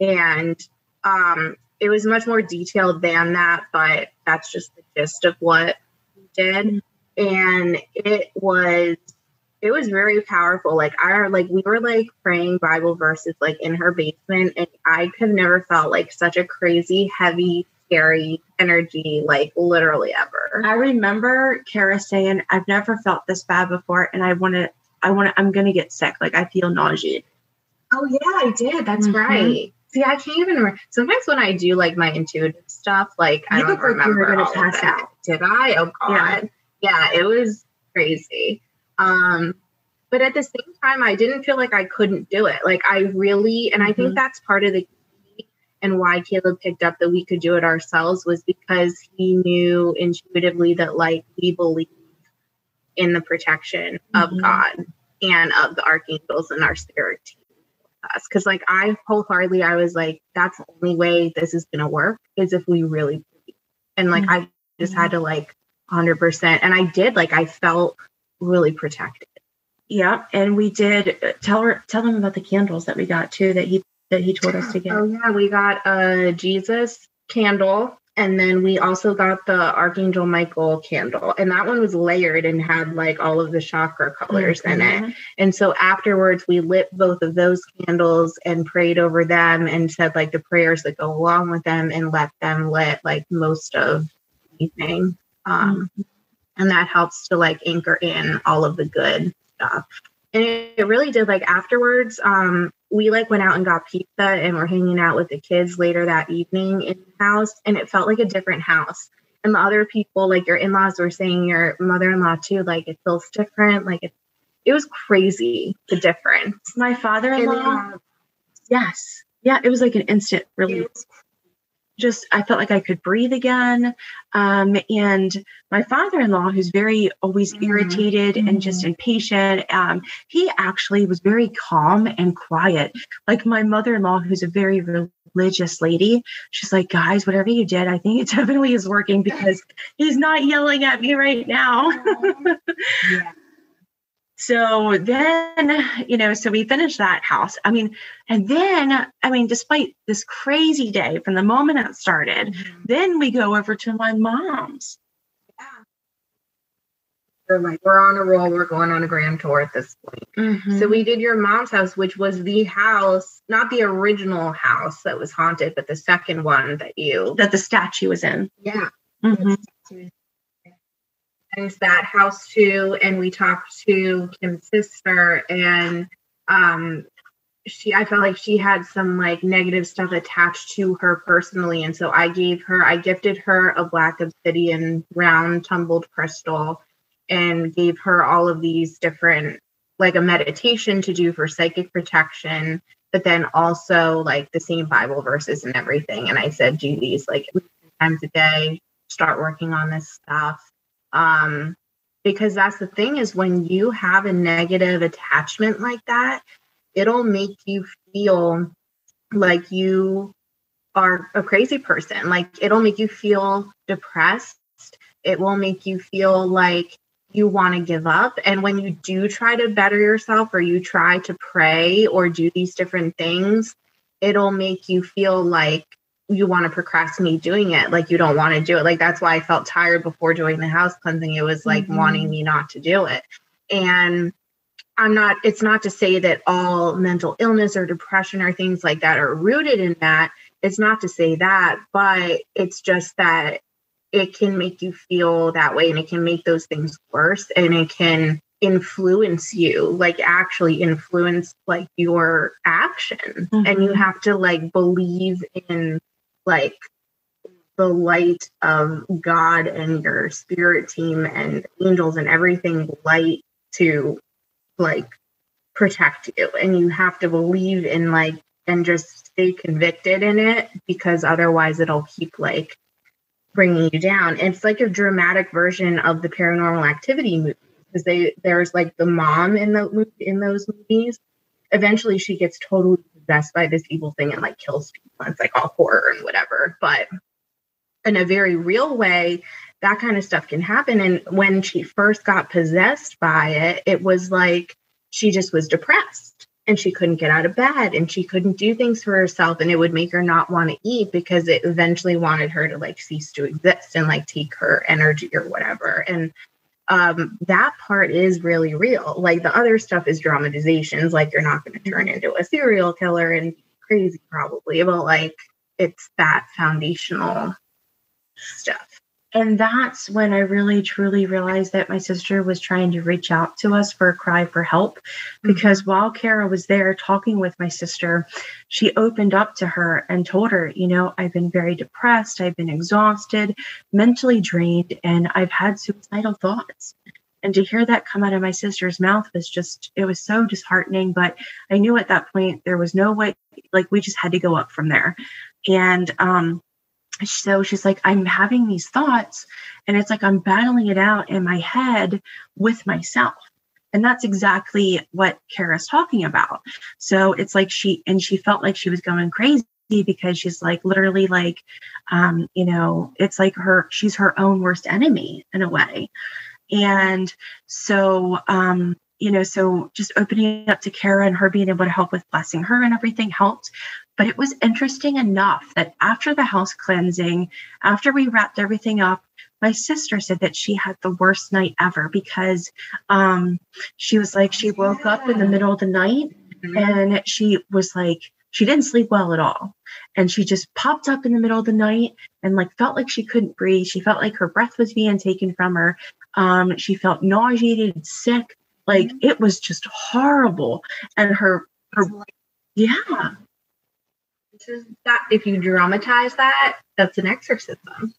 And um, it was much more detailed than that, but that's just the gist of what we did. And it was it was very powerful. Like I like we were like praying Bible verses like in her basement, and I have never felt like such a crazy, heavy, scary energy, like literally ever. I remember Kara saying, "I've never felt this bad before, and I want to, I want to, I'm gonna get sick. Like I feel nauseated." Oh yeah, I did. That's Mhm. right. See, I can't even remember. Sometimes when I do like my intuitive stuff, like I You don't like you were remember gonna all of pass it. out. Did I? Oh Yeah. god. Yeah. it was crazy. Um, but at the same time, I didn't feel like I couldn't do it. Like I really, and I think Mhm. that's part of the and why Caleb picked up that we could do it ourselves was because he knew intuitively that like we believe in the protection of Mhm. God and of the archangels and our spirit team us because like i wholeheartedly i was like that's the only way this is going to work is if we really believe. and like i just had to like 100% and i did like i felt really protected Yeah, and we did uh, tell her, tell them about the candles that we got too that he that he told us to get. oh yeah we got a jesus candle and then we also got the archangel michael candle and that one was layered and had like all of the chakra colors in it Mhm. And so afterwards, we lit both of those candles and prayed over them and said like the prayers that go along with them and let them lit like most of the evening. Um, And that helps to like anchor in all of the good stuff. And it, it really did like afterwards, um, we like went out and got pizza and we're hanging out with the kids later that evening in the house and it felt like a different house. And the other people, like your in-laws were saying your mother-in-law too, like it feels different. Like it it was crazy the difference. My father-in-law. um, yes. yeah, it was like an instant relief. Just I felt like I could breathe again. Um, and my father-in-law, who's very always Mhm. irritated and just impatient, um, he actually was very calm and quiet. Like my mother-in-law, who's a very religious lady, she's like, guys, whatever you did, I think it definitely is working because he's not yelling at me right now. yeah. So then, you know, so we finished that house. I mean, and then, I mean, despite this crazy day from the moment it started, then we go over to my mom's. We're like, we're on a roll. We're going on a grand tour at this point. So we did your mom's house, which was the house, not the original house that was haunted, but the second one that you. that the statue was in. Yeah. Mhm. That house too. And we talked to Kim's sister, and um, she, I felt like she had some like negative stuff attached to her personally, and so I gave her, I gifted her a black obsidian round tumbled crystal, and gave her all of these different like a meditation to do for psychic protection but then also like the same bible verses and everything and i said do these like times a day start working on this stuff um because that's the thing is when you have a negative attachment like that it'll make you feel like you are a crazy person like it'll make you feel depressed it will make you feel like you want to give up. And when you do try to better yourself or you try to pray or do these different things, it'll make you feel like you want to procrastinate doing it. Like you don't want to do it. Like that's why I felt tired before doing the house cleansing. It was like Mhm. wanting me not to do it. And I'm not, it's not to say that all mental illness or depression or things like that are rooted in that. It's not to say that, but it's just that it can make you feel that way and it can make those things worse and it can influence you like actually influence like your action and you Mhm. have to like believe in like the light of god and your spirit team and angels and everything light to like protect you and you have to believe in like and just stay convicted in it because otherwise it'll keep like bringing you down. It's like a dramatic version of the paranormal activity movie because they there's like the mom in the in those movies. Eventually, she gets totally possessed by this evil thing and like kills people. It's like all horror and whatever, but in a very real way, that kind of stuff can happen. And when she first got possessed by it, it was like she just was depressed and she couldn't get out of bed and she couldn't do things for herself and it would make her not want to eat because it eventually wanted her to like cease to exist and like take her energy or whatever and um, that part is really real. Like the other stuff is dramatizations. Like you're not going to turn into a serial killer and crazy, probably, but like it's that foundational stuff. And that's when I really truly realized that my sister was trying to reach out to us for a cry for help. Mm-hmm. Because while Kara was there talking with my sister, she opened up to her and told her, you know, I've been very depressed, I've been exhausted, mentally drained, and I've had suicidal thoughts. And to hear that come out of my sister's mouth was just, it was so disheartening. But I knew at that point there was no way, like, we just had to go up from there. And, um, so she's like, I'm having these thoughts, and it's like I'm battling it out in my head with myself. And that's exactly what Kara's talking about. So it's like she, and she felt like she was going crazy because she's like literally like, um, you know, it's like her, she's her own worst enemy in a way. And so, um, you know, so just opening up to Kara and her being able to help with blessing her and everything helped. But it was interesting enough that after the house cleansing, after we wrapped everything up, my sister said that she had the worst night ever because um, she was like, she woke up in the middle of the night mm-hmm. and she was like, she didn't sleep well at all. And she just popped up in the middle of the night and like felt like she couldn't breathe. She felt like her breath was being taken from her. Um, she felt nauseated, sick. Like mm-hmm. it was just horrible. And her, her yeah is that if you dramatize that, that's an exorcism.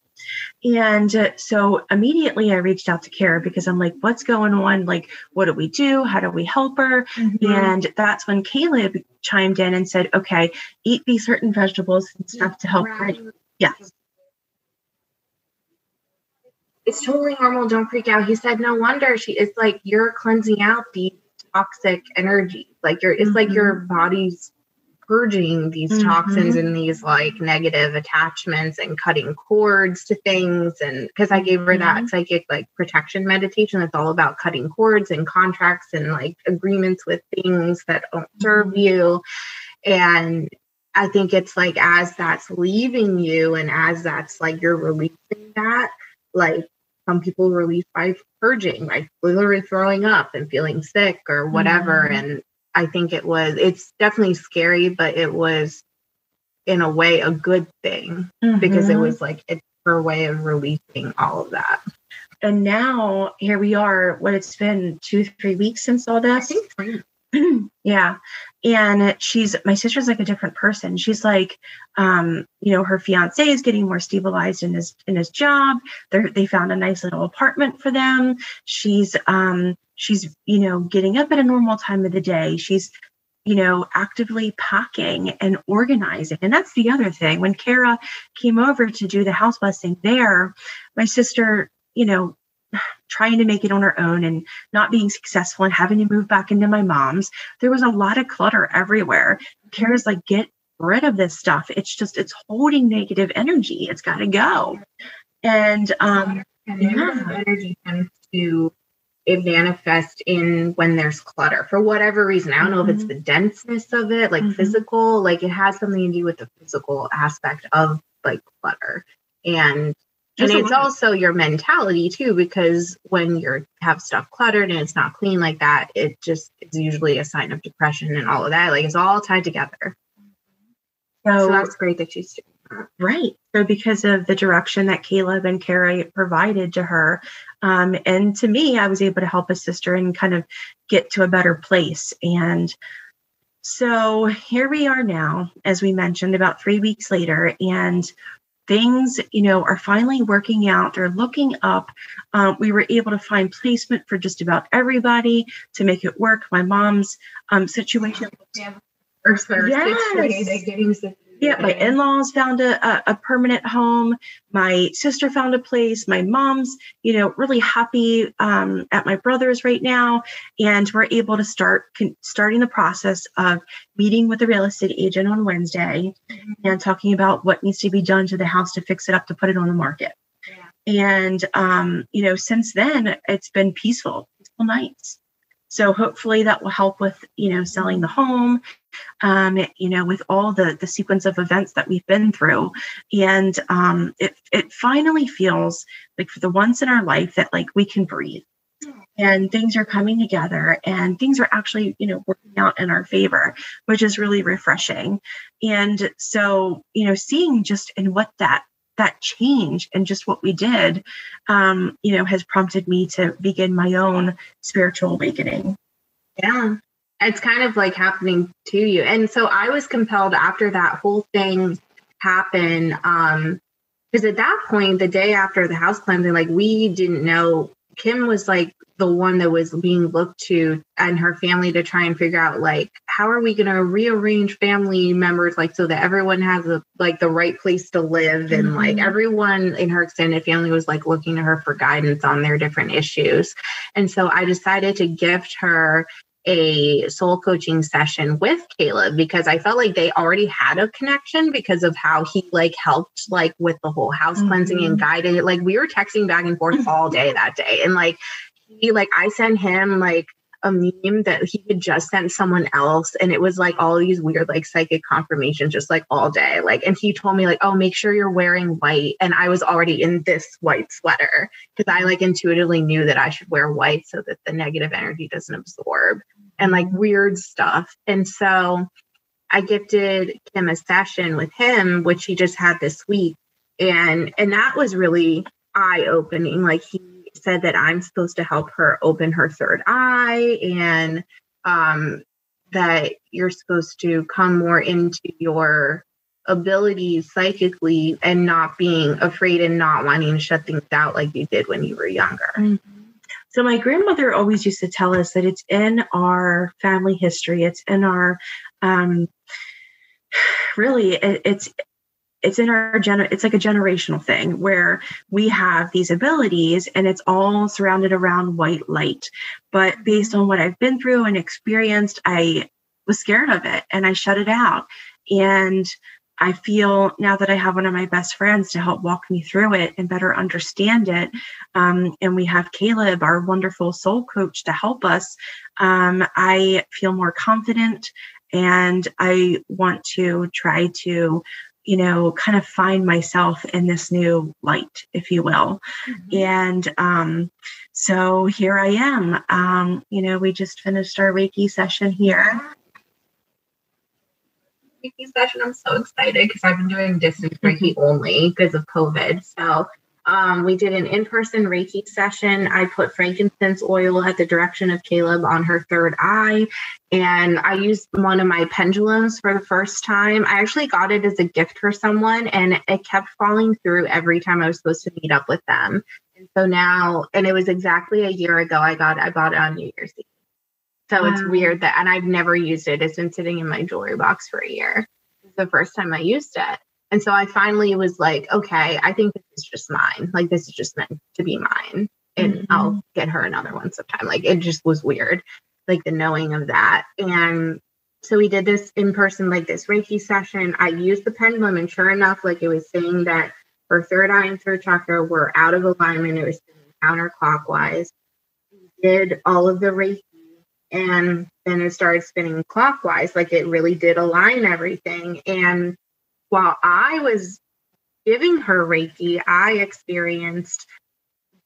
And uh, so immediately I reached out to Kara because I'm like, what's going on? Like, what do we do? How do we help her? Mm-hmm. And that's when Caleb chimed in and said, okay, eat these certain vegetables and stuff to help her. Yes. It's totally normal. Don't freak out. He said, no wonder she, it's like you're cleansing out the toxic energy. Like you're, it's mm-hmm. like your body's purging these mm-hmm. toxins and these like negative attachments and cutting cords to things and because i gave her that mm-hmm. psychic like protection meditation that's all about cutting cords and contracts and like agreements with things that don't serve mm-hmm. you and i think it's like as that's leaving you and as that's like you're releasing that like some people release by purging like literally throwing up and feeling sick or whatever mm-hmm. and I think it was, it's definitely scary, but it was in a way a good thing mm-hmm. because it mm-hmm. was like it's her way of releasing all of that. And now here we are, what it's been two, three weeks since all this. I think three. yeah. And she's my sister's like a different person. She's like, um, you know, her fiance is getting more stabilized in his in his job. They they found a nice little apartment for them. She's um she's, you know, getting up at a normal time of the day. She's you know, actively packing and organizing. And that's the other thing. When Kara came over to do the house blessing there, my sister, you know, trying to make it on her own and not being successful and having to move back into my mom's, there was a lot of clutter everywhere. Kara's like, get rid of this stuff. It's just, it's holding negative energy. It's got to go. And, um, yeah. energy tends to it manifests in when there's clutter for whatever reason. I don't know mm-hmm. if it's mm-hmm. the denseness of it, like mm-hmm. physical, like it has something to do with the physical aspect of like clutter. And and it's also your mentality too, because when you have stuff cluttered and it's not clean like that, it just is usually a sign of depression and all of that. Like it's all tied together. So, so that's great that she's doing. Right. So because of the direction that Caleb and Kara provided to her, um, and to me, I was able to help a sister and kind of get to a better place. And so here we are now, as we mentioned, about three weeks later, and things you know are finally working out. They're looking up. Um, we were able to find placement for just about everybody to make it work. My mom's um, situation yes yeah my in-laws found a, a, permanent home. My sister found a place. My mom's you know really happy um, at my brother's right now. And we're able to start con- starting the process of meeting with a real estate agent on wednesday mm-hmm. and talking about what needs to be done to the house to fix it up to put it on the market. Yeah. and um, you know since then it's been peaceful peaceful nights so hopefully that will help with, you know, selling the home, um, you know, with all the the sequence of events that we've been through, and um, it it finally feels like for the once in our life that like we can breathe. and things are coming together and things are actually you know working out in our favor which is really refreshing and so you know seeing just in what that that change and just what we did um you know has prompted me to begin my own spiritual awakening. Yeah. It's kind of like happening to you. And so i was compelled after that whole thing happened um because at that point the day after the house cleansing like we didn't know Kim was like the one that was being looked to and her family to try and figure out like how are we going to rearrange family members like so that everyone has a like the right place to live and mm-hmm. like everyone in her extended family was like looking to her for guidance on their different issues and so i decided to gift her a soul coaching session with Caleb because I felt like they already had a connection because of how he like helped like with the whole house mm-hmm. cleansing and guided it. Like we were texting back and forth all day that day. And like he like I sent him like a meme that he had just sent someone else and it was like all these weird like psychic confirmations just like all day. Like and he told me like oh make sure you're wearing white and i was already in this white sweater because i like intuitively knew that i should wear white so that the negative energy doesn't absorb and like mm-hmm. weird stuff. And so i gifted kim a session with him which he just had this week and and that was really eye opening like he said that I'm supposed to help her open her third eye and um, that you're supposed to come more into your abilities psychically and not being afraid and not wanting to shut things out like you did when you were younger. Mm-hmm. So my grandmother always used to tell us that it's in our family history. It's in our um, really it, it's it's in our gen it's like a generational thing where we have these abilities and it's all surrounded around white light. But based on what i've been through and experienced i was scared of it and i shut it out. And i feel now that i have one of my best friends to help walk me through it and better understand it um, and we have caleb our wonderful soul coach to help us um, i feel more confident and I want to try to you know, kind of find myself in this new light, if you will. Mm-hmm. And um, so here I am. Um, you know, we just finished our Reiki session here. Reiki session. I'm so excited because I've been doing distance Reiki only because of COVID. So um, we did an in person Reiki session. I put frankincense oil at the direction of Caleb on her third eye. And I used one of my pendulums for the first time. I actually got it as a gift for someone, and it kept falling through every time I was supposed to meet up with them. And so now, and it was exactly a year ago, I got I bought it on New Year's Eve. So wow. it's weird that, and I've never used it. It's been sitting in my jewelry box for a year. It's the first time I used it. And so I finally was like, okay, I think this is just mine. Like this is just meant to be mine. And mm-hmm. I'll get her another one sometime. Like it just was weird, like the knowing of that. And so we did this in person, like this Reiki session. I used the pendulum, and sure enough, like it was saying that her third eye and third chakra were out of alignment. It was spinning counterclockwise. We did all of the Reiki, and then it started spinning clockwise. Like it really did align everything. And while I was giving her Reiki, I experienced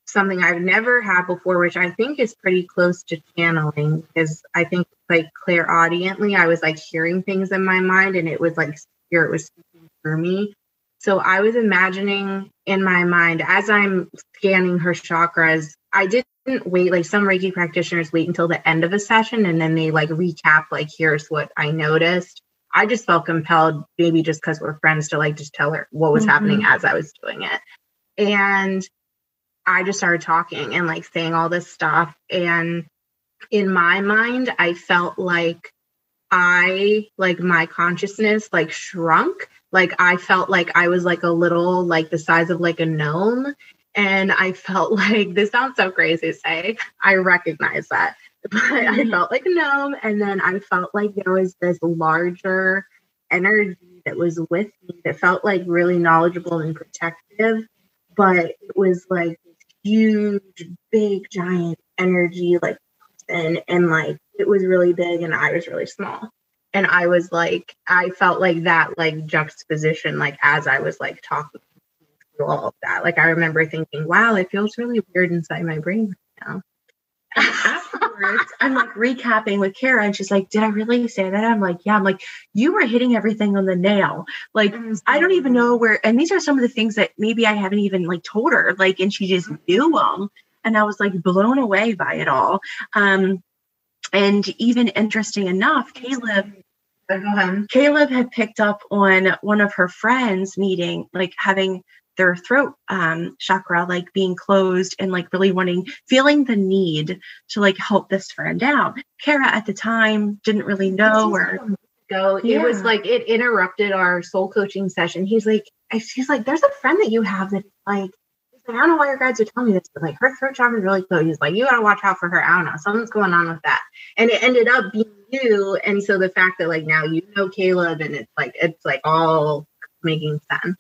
something I've never had before, which I think is pretty close to channeling because I think like clairaudiently, I was like hearing things in my mind and it was like spirit was speaking through me. So I was imagining in my mind as I'm scanning her chakras, I didn't wait like some Reiki practitioners wait until the end of a session and then they like recap, like, here's what I noticed. I just felt compelled, maybe just because we're friends, to like just tell her what was mm-hmm. happening as I was doing it. And I just started talking and like saying all this stuff. And in my mind, I felt like I, like my consciousness, like shrunk. Like I felt like I was like a little, like the size of like a gnome. And I felt like this sounds so crazy to say. I recognize that but I mm-hmm. felt like a gnome. And then I felt like there was this larger energy that was with me that felt like really knowledgeable and protective, but it was like huge, big, giant energy, like, and, and like it was really big and I was really small. And I was like, I felt like that like juxtaposition, like as I was like talking through all of that. Like I remember thinking, wow, it feels really weird inside my brain right now And afterwards, I'm like recapping with Kara, and she's like, Did I really say that? I'm like, Yeah. I'm like, You were hitting everything on the nail. Like, I don't even know where, and these are some of the things that maybe I haven't even like told her, like, and she just knew them. And I was like blown away by it all. Um, and even interesting enough, Caleb Go ahead. Caleb had picked up on one of her friends meeting, like having their throat um, chakra like being closed and like really wanting, feeling the need to like help this friend out. Kara at the time didn't really know or go. It was like it interrupted our soul coaching session. He's like, I- he's like, there's a friend that you have that like, like, I don't know why your guides are telling me this, but like her throat chakra is really close. He's like, you gotta watch out for her. I don't know, something's going on with that. And it ended up being you. And so the fact that like now you know Caleb and it's like it's like all making sense.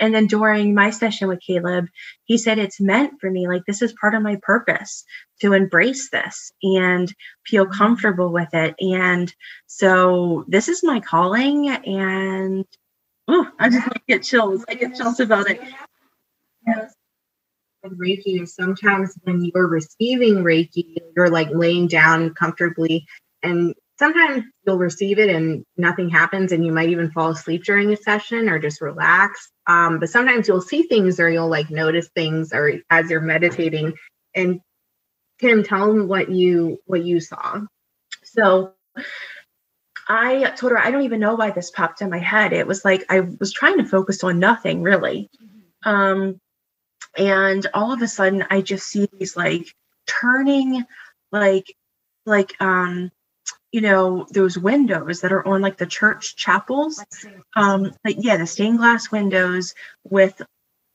And then during my session with Caleb, he said it's meant for me. Like this is part of my purpose to embrace this and feel mm-hmm. comfortable with it. And so this is my calling. And oh, I just like, get chills. I get chills about it. Yes. with Reiki is sometimes when you're receiving Reiki, you're like laying down comfortably, and sometimes you'll receive it and nothing happens, and you might even fall asleep during a session or just relax. Um, but sometimes you'll see things or you'll like notice things or as you're meditating. And Kim, tell them what you what you saw. So I told her, I don't even know why this popped in my head. It was like I was trying to focus on nothing really. Um, and all of a sudden I just see these like turning like like um you know those windows that are on like the church chapels um like yeah the stained glass windows with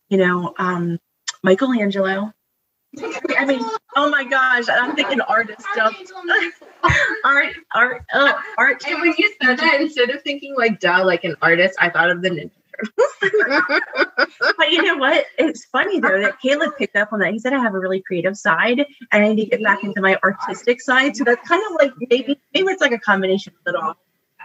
you know um michelangelo i mean oh my gosh i'm thinking artist stuff art art uh, art And when you said that, instead of thinking like duh, like an artist, I thought of the. But you know what? It's funny though that caleb picked up on that. He said i have a really creative side and i need to get back into my artistic side. So that's kind of like maybe maybe it's like a combination of it all.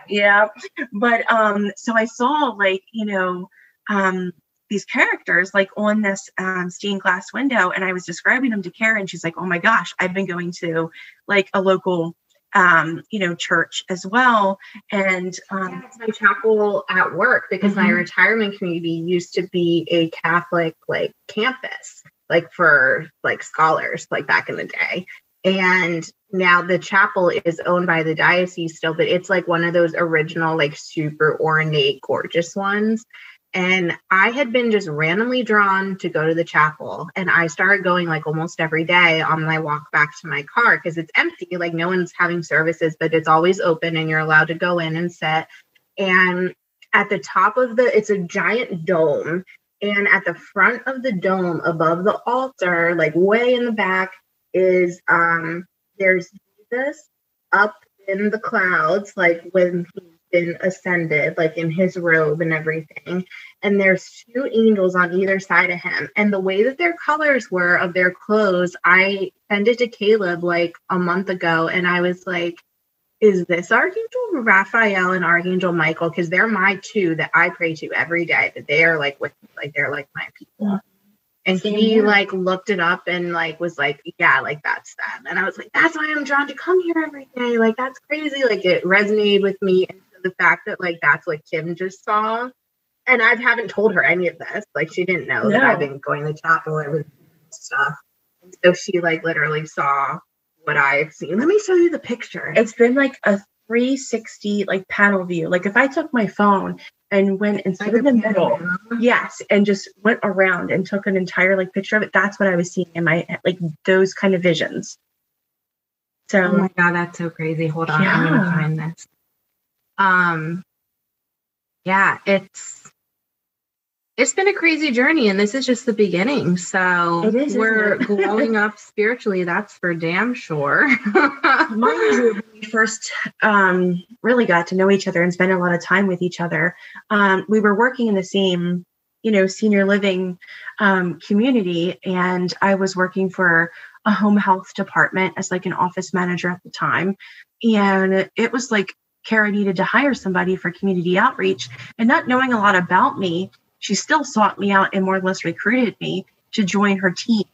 Yeah. But um so i saw like you know um these characters like on this um, stained glass window and i was describing them to Kara. She's like oh my gosh i've been going to like a local um you know church as well and um It's my chapel at work because my Mhm. retirement community used to be a Catholic like campus, like for like scholars, like back in the day. And now the chapel is owned by the diocese still, but it's like one of those original, like super ornate, gorgeous ones. And I had been just randomly drawn to go to the chapel. And I started going like almost every day on my walk back to my car because it's empty. Like no one's having services, but it's always open and you're allowed to go in and sit. And at the top of the, it's a giant dome. And at the front of the dome, above the altar, like way in the back, is um there's Jesus up in the clouds, like when he's been ascended, like in his robe and everything. And there's two angels on either side of him. And the way that their colors were of their clothes, I sent it to Caleb like a month ago, and I was like, is this Archangel Raphael and Archangel Michael? Because they're my two that I pray to every day. That they are like with like they're like my people. And Same he here. like looked it up and like was like, yeah, like that's them. And I was like, that's why I'm drawn to come here every day. Like that's crazy. Like it resonated with me. And the fact that like that's what Kim just saw. And I haven't told her any of this. Like she didn't know that I've been going to chapel and stuff. So she like literally saw what I've seen. Let me show you the picture. it's been like a 360 like panel view like if i took my phone and went and stood in the middle yes and just went around and took an entire like picture of it that's what i was seeing in my like those kind of visions so Oh my god, that's so crazy. Hold on, I'm gonna find this. Um yeah, it's it's been a crazy journey and this is just the beginning. So It is, isn't we're growing up spiritually, that's for damn sure. mind you, when we first um, really got to know each other and spend a lot of time with each other, um, we were working in the same, you know, senior living um, community, and I was working for a home health department as like an office manager at the time, and it was like Kara needed to hire somebody for community outreach, and not knowing a lot about me, she still sought me out and more or less recruited me to join her team.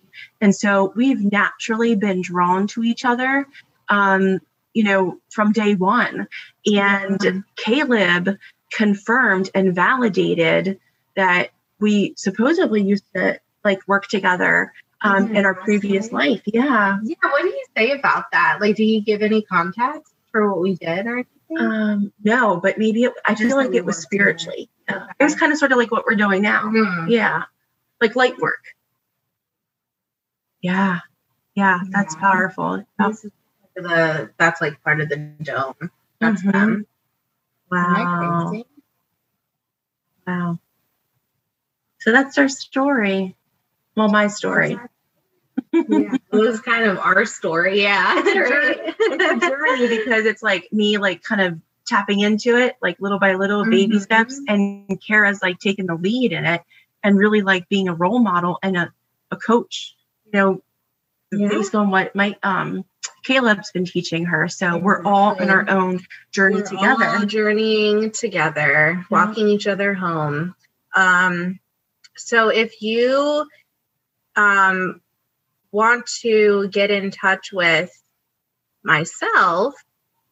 And so we've naturally been drawn to each other, um, you know, from day one. And mm-hmm. Caleb confirmed and validated that we supposedly used to like work together um, mm-hmm. in our previous life. Yeah. Yeah. What do you say about that? Like, do you give any context for what we did or anything? Um, no, but maybe it, I feel like it was spiritually. Okay. It was kind of sort of like what we're doing now. Mm-hmm. Yeah. Like light work. Yeah. Yeah. That's yeah. powerful. That's the that's like part of the dome. That's mm-hmm. them. Wow. Wow. So that's our story. Well, my story. Yeah, it was kind of our story. Yeah. It's a, journey, it's a journey because it's like me like kind of tapping into it like little by little baby mm-hmm. steps and Kara's like taking the lead in it and really like being a role model and a, a coach, you know, yeah. based on what my um Caleb's been teaching her. So we're all in our own journey we're together. journeying together, mm-hmm. walking each other home. Um, so if you um, want to get in touch with myself,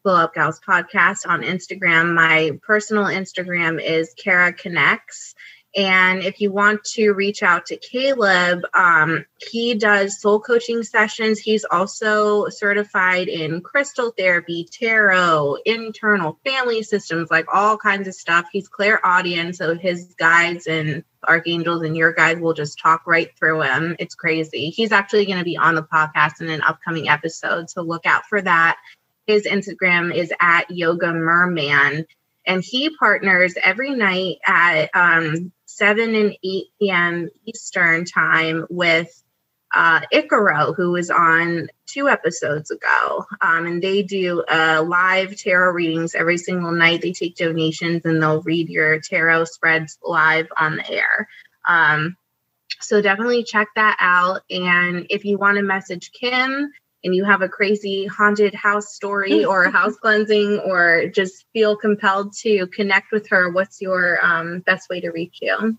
Glow Up Gals podcast on Instagram, my personal Instagram is Kara Connects. And if you want to reach out to Caleb, um, he does soul coaching sessions. He's also certified in crystal therapy, tarot, internal family systems, like all kinds of stuff. He's clairaudient, so his guides and archangels and your guides will just talk right through him. It's crazy. He's actually going to be on the podcast in an upcoming episode, so look out for that. His Instagram is at Yoga Merman and he partners every night at um, 7 and 8 p.m. Eastern time with uh, Icaro, who was on two episodes ago. Um, and they do uh, live tarot readings every single night. They take donations and they'll read your tarot spreads live on the air. Um, so definitely check that out. And if you want to message Kim, and you have a crazy haunted house story or a house cleansing or just feel compelled to connect with her, what's your um, best way to reach you?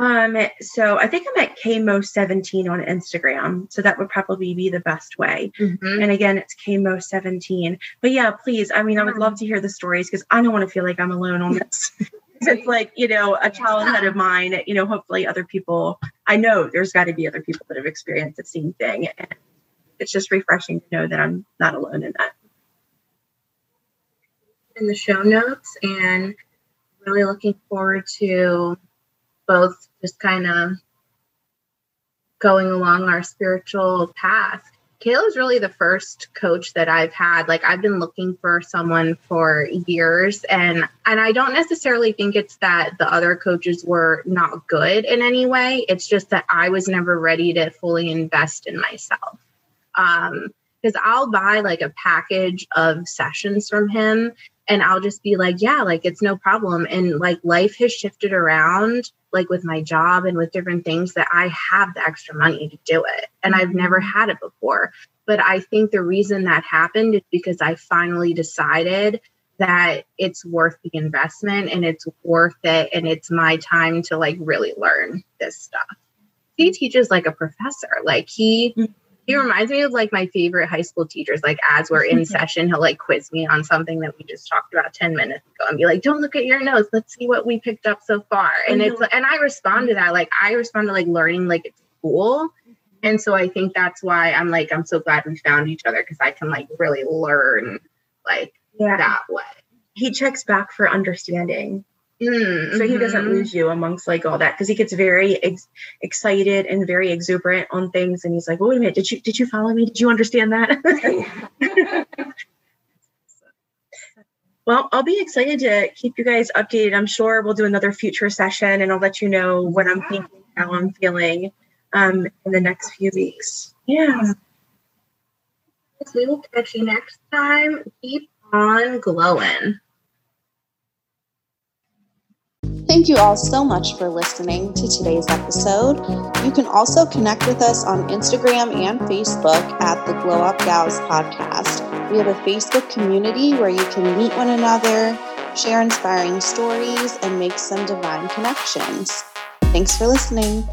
Um, so I think I'm at KMO17 on Instagram. So that would probably be the best way. Mm-hmm. And again, it's KMO17. But yeah, please. I mean, I would love to hear the stories because I don't want to feel like I'm alone on this. it's like, you know, a childhood of mine, you know, hopefully other people, I know there's got to be other people that have experienced the same thing. And it's just refreshing to know that I'm not alone in that. In the show notes, and really looking forward to both just kind of going along our spiritual path. Caleb's really the first coach that I've had. Like I've been looking for someone for years and and I don't necessarily think it's that the other coaches were not good in any way. It's just that I was never ready to fully invest in myself. Um, because I'll buy like a package of sessions from him and I'll just be like, yeah, like it's no problem. And like life has shifted around, like with my job and with different things that I have the extra money to do it. And I've never mm-hmm. had it before. But I think the reason that happened is because I finally decided that it's worth the investment and it's worth it. And it's my time to like really learn this stuff. He teaches like a professor. Like he, mm-hmm he reminds me of like my favorite high school teachers. Like as we're in session, he'll like quiz me on something that we just talked about 10 minutes ago and be like, don't look at your notes. Let's see what we picked up so far. And it's and I respond to that. Like I respond to like learning like it's cool. Mm-hmm. And so I think that's why I'm like, I'm so glad we found each other because I can like really learn like yeah. that way. He checks back for understanding. Mm-hmm. So he doesn't mm-hmm. lose you amongst like all that because he gets very ex- excited and very exuberant on things, and he's like, "Wait a minute, did you did you follow me? Did you understand that?" well, I'll be excited to keep you guys updated. I'm sure we'll do another future session, and I'll let you know what I'm thinking, how I'm feeling, um, in the next few weeks. Yeah. We will catch you next time. Keep on glowing. Thank you all so much for listening to today's episode. You can also connect with us on Instagram and Facebook at the Glow Up Gals podcast. We have a Facebook community where you can meet one another, share inspiring stories, and make some divine connections. Thanks for listening.